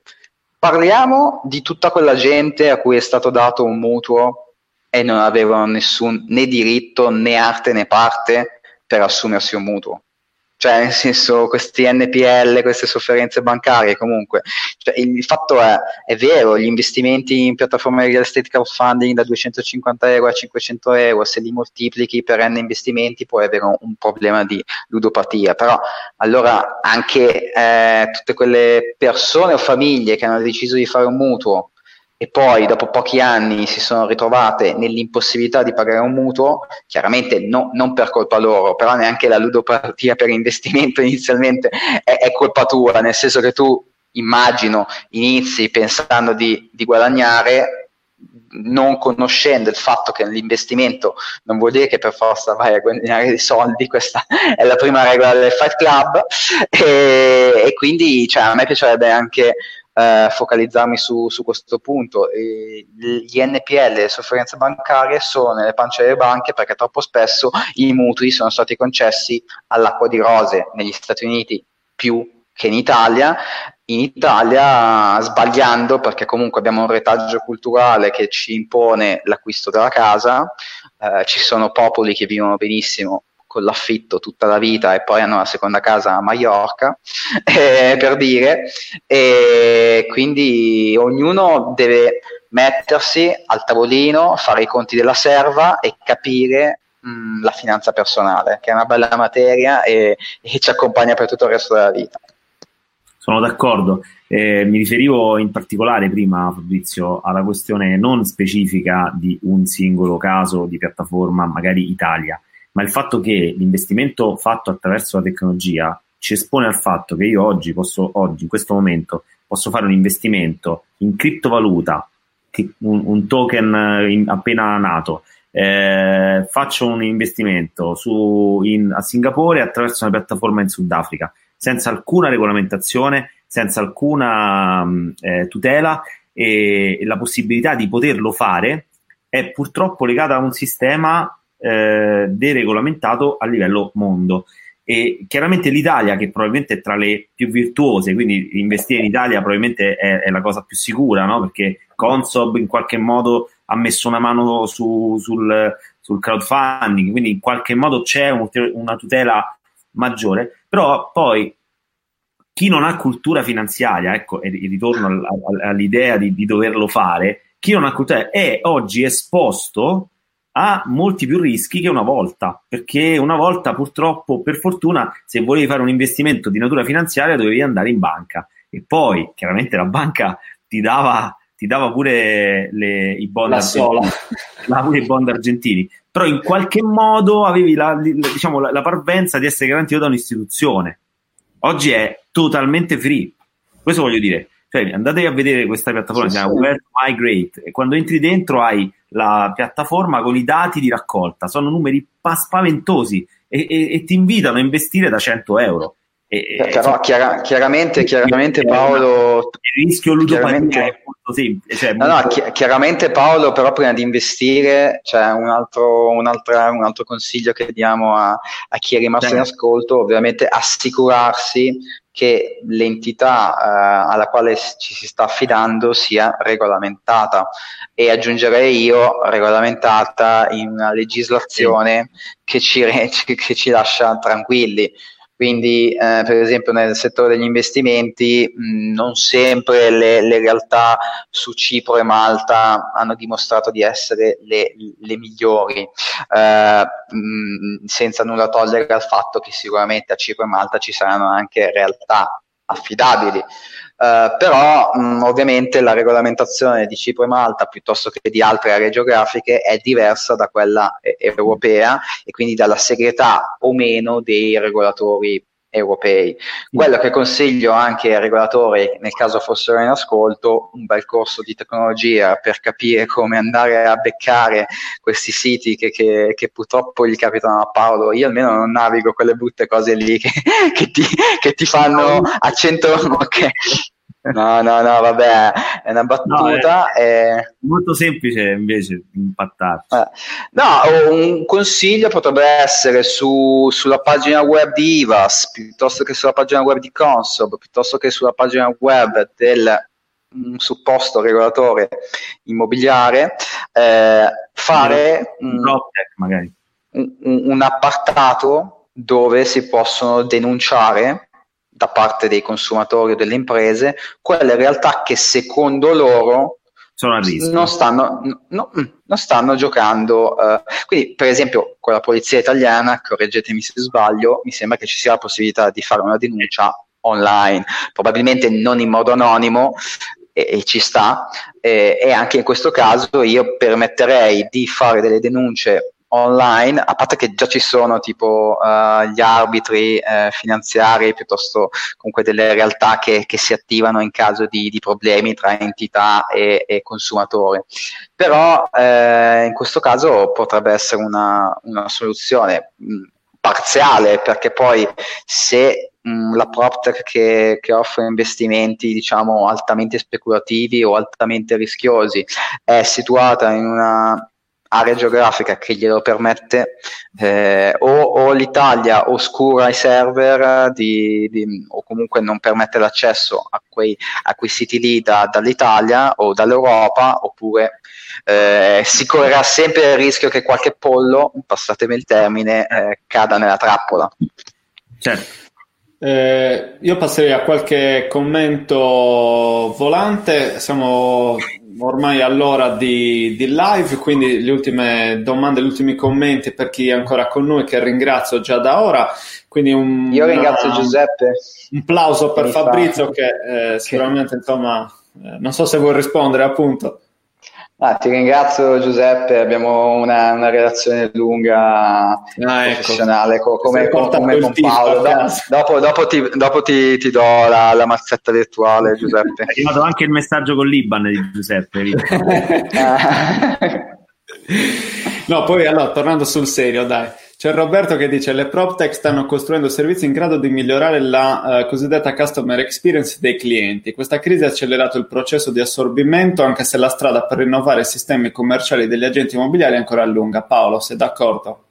Parliamo di tutta quella gente a cui è stato dato un mutuo e non avevano nessun né diritto né arte né parte per assumersi un mutuo. Cioè, nel senso, questi NPL, queste sofferenze bancarie, comunque, cioè, il fatto è, è vero, gli investimenti in piattaforme real estate crowdfunding da 250 euro a 500 euro, se li moltiplichi per N investimenti puoi avere un, un problema di ludopatia, però allora anche eh, tutte quelle persone o famiglie che hanno deciso di fare un mutuo e poi dopo pochi anni si sono ritrovate nell'impossibilità di pagare un mutuo, chiaramente no, non per colpa loro, però neanche la ludopatia per investimento *laughs* inizialmente è, è, colpa tua, nel senso che tu immagino inizi pensando di, di guadagnare non conoscendo il fatto che l'investimento non vuol dire che per forza vai a guadagnare dei soldi, *laughs* questa è la prima regola del Fight Club. E, e quindi cioè, a me piacerebbe anche eh, focalizzarmi su, su, questo punto. E gli NPL, le sofferenze bancarie, sono nelle pance delle banche perché troppo spesso i mutui sono stati concessi all'acqua di rose negli Stati Uniti più che in Italia, in Italia sbagliando perché comunque abbiamo un retaggio culturale che ci impone l'acquisto della casa, eh, ci sono popoli che vivono benissimo con l'affitto tutta la vita e poi hanno la seconda casa a Mallorca, *laughs* eh, per dire, e quindi ognuno deve mettersi al tavolino, fare i conti della serva e capire mh, la finanza personale, che è una bella materia e, e ci accompagna per tutto il resto della vita. Sono d'accordo. Eh, mi riferivo in particolare prima, Fabrizio, alla questione non specifica di un singolo caso di piattaforma, magari Italia, ma il fatto che l'investimento fatto attraverso la tecnologia ci espone al fatto che io oggi posso, oggi, in questo momento, posso fare un investimento in criptovaluta, un, un token eh, in, appena nato, eh, faccio un investimento su, in, a Singapore attraverso una piattaforma in Sudafrica, senza alcuna regolamentazione, senza alcuna mm, eh, tutela e, e la possibilità di poterlo fare è purtroppo legata a un sistema eh, deregolamentato a livello mondo. E chiaramente l'Italia, che probabilmente è tra le più virtuose, quindi investire in Italia probabilmente è, è la cosa più sicura, no? perché Consob in qualche modo ha messo una mano su, sul, sul, crowdfunding, quindi in qualche modo c'è un, una tutela maggiore, però poi chi non ha cultura finanziaria, ecco, e ritorno all'idea di, di doverlo fare, chi non ha cultura è oggi esposto ha molti più rischi che una volta, perché una volta purtroppo, per fortuna, se volevi fare un investimento di natura finanziaria dovevi andare in banca e poi chiaramente la banca ti dava, ti dava pure le, i, bond argentini, pure i bond argentini, però in qualche modo avevi la, diciamo, la, la parvenza di essere garantito da un'istituzione. Oggi è totalmente free, questo voglio dire. Cioè, andate a vedere questa piattaforma, sì, si chiama sì. Wealth Migrate, e quando entri dentro hai la piattaforma con i dati di raccolta, sono numeri spaventosi e, e, e ti invitano a investire da 100 euro. E, Però chiara, chiaramente, chiaramente Paolo il rischio ludopatia è molto semplice cioè no, molto... no, chiaramente Paolo però prima di investire c'è un altro, un altro, un altro consiglio che diamo a, a chi è rimasto in ascolto ovviamente assicurarsi che l'entità eh, alla quale ci si sta affidando sia regolamentata e aggiungerei io regolamentata in una legislazione sì. che, ci, *laughs* che ci lascia tranquilli quindi, eh, per esempio, nel settore degli investimenti, mh, non sempre le, le, realtà su Cipro e Malta hanno dimostrato di essere le, le migliori, eh, mh, senza nulla togliere al fatto che sicuramente a Cipro e Malta ci saranno anche realtà affidabili. Uh, però mh, ovviamente la regolamentazione di Cipro e Malta piuttosto che di altre aree geografiche è diversa da quella eh, europea e quindi dalla segretà o meno dei regolatori europei. Quello che consiglio anche ai regolatori, nel caso fossero in ascolto, un bel corso di tecnologia per capire come andare a beccare questi siti che, che, che purtroppo gli capitano a Paolo. Io almeno non navigo quelle brutte cose lì che, *laughs* che ti, ti, fanno a 100... *laughs* Okay. No, no, no, vabbè, è una battuta. No, è e... Molto semplice invece impattarci. Eh. No, un consiglio potrebbe essere su, sulla pagina web di IVAS, piuttosto che sulla pagina web di Consob, piuttosto che sulla pagina web del un supposto regolatore immobiliare, eh, fare un, un, un appartato dove si possono denunciare da parte dei consumatori o delle imprese quelle realtà che secondo loro non stanno, no, mm, non stanno giocando. Uh, quindi, per esempio, con la polizia italiana, correggetemi se sbaglio, mi sembra che ci sia la possibilità di fare una denuncia online, probabilmente non in modo anonimo, e, e ci sta, e, e anche in questo caso io permetterei di fare delle denunce online, a parte che già ci sono tipo uh, gli arbitri uh, finanziari piuttosto comunque delle realtà che, che si attivano in caso di, di problemi tra entità e, e consumatori. Però eh, in questo caso potrebbe essere una, una soluzione mh, parziale perché poi se la PropTech che, che, offre investimenti diciamo altamente speculativi o altamente rischiosi è situata in una area geografica che glielo permette, eh, o, o, l'Italia oscura i server di, di, o comunque non permette l'accesso a quei, a quei siti lì da, dall'Italia o dall'Europa, oppure eh, si correrà sempre il rischio che qualche pollo, passatemi il termine, eh, cada nella trappola. Certo. Eh, io passerei a qualche commento volante. Siamo ormai all'ora di, di, live, quindi le ultime domande, gli ultimi commenti per chi è ancora con noi, che ringrazio già da ora. Quindi un, io ringrazio una, Giuseppe. Un plauso per Fabrizio, fa. che eh, sicuramente, insomma, eh, non so se vuoi rispondere, appunto. Ah, ti ringrazio Giuseppe, abbiamo una, una relazione lunga, ah, ecco. professionale co- come, come, come con Paolo. Do, dopo, dopo, ti, dopo ti, ti, do la, la, mazzetta virtuale *laughs* Giuseppe. È arrivato anche il messaggio con l'Iban di Giuseppe. *laughs* *laughs* no, poi allora, tornando sul serio, dai. C'è Roberto che dice le PropTech stanno costruendo servizi in grado di migliorare la uh, cosiddetta customer experience dei clienti. Questa crisi ha accelerato il processo di assorbimento anche se la strada per rinnovare i sistemi commerciali degli agenti immobiliari è ancora lunga. Paolo, sei d'accordo?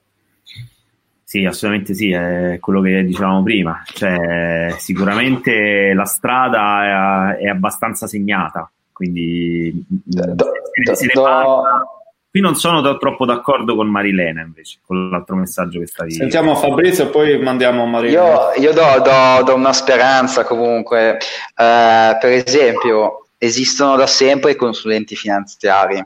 Sì, assolutamente sì, è quello che dicevamo prima. Cioè, sicuramente la strada è, è abbastanza segnata, quindi do, do, se ne do, parla Qui non sono da, troppo d'accordo con Marilena invece, con l'altro messaggio che stavi Sentiamo Fabrizio e poi mandiamo Marilena. Io, io do, do, do, una speranza comunque. Uh, per esempio, esistono da sempre i consulenti finanziari.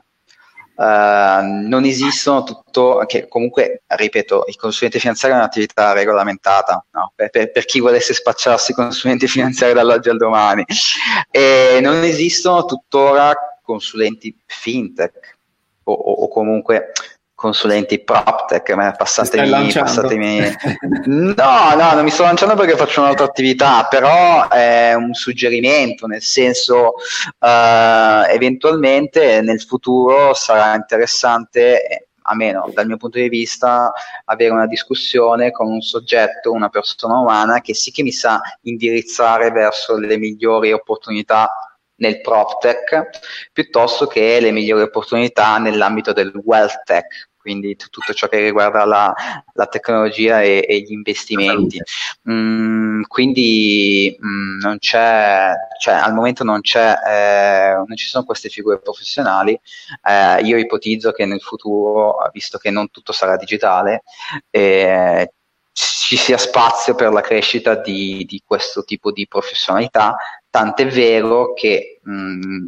Uh, non esistono tutto, che comunque, ripeto, il consulente finanziario è un'attività regolamentata, no? per, per, per, chi volesse spacciarsi consulenti *laughs* finanziari dall'oggi al domani. E non esistono tuttora consulenti fintech o, o comunque consulenti PropTech, passatemi, passatemi... *laughs* no, no, non mi sto lanciando perché faccio un'altra attività, però è un suggerimento, nel senso uh, eventualmente nel futuro sarà interessante a meno dal mio punto di vista avere una discussione con un soggetto, una persona umana che sì che mi sa indirizzare verso le migliori opportunità nel PropTech piuttosto che le migliori opportunità nell'ambito del wealth tech, quindi t- tutto ciò che riguarda la, la tecnologia e, e, gli investimenti. Mm, quindi mm, non c'è, cioè al momento non c'è, eh, non ci sono queste figure professionali. Eh, io ipotizzo che nel futuro, visto che non tutto sarà digitale, eh, ci sia spazio per la crescita di, di questo tipo di professionalità, tant'è vero che mh,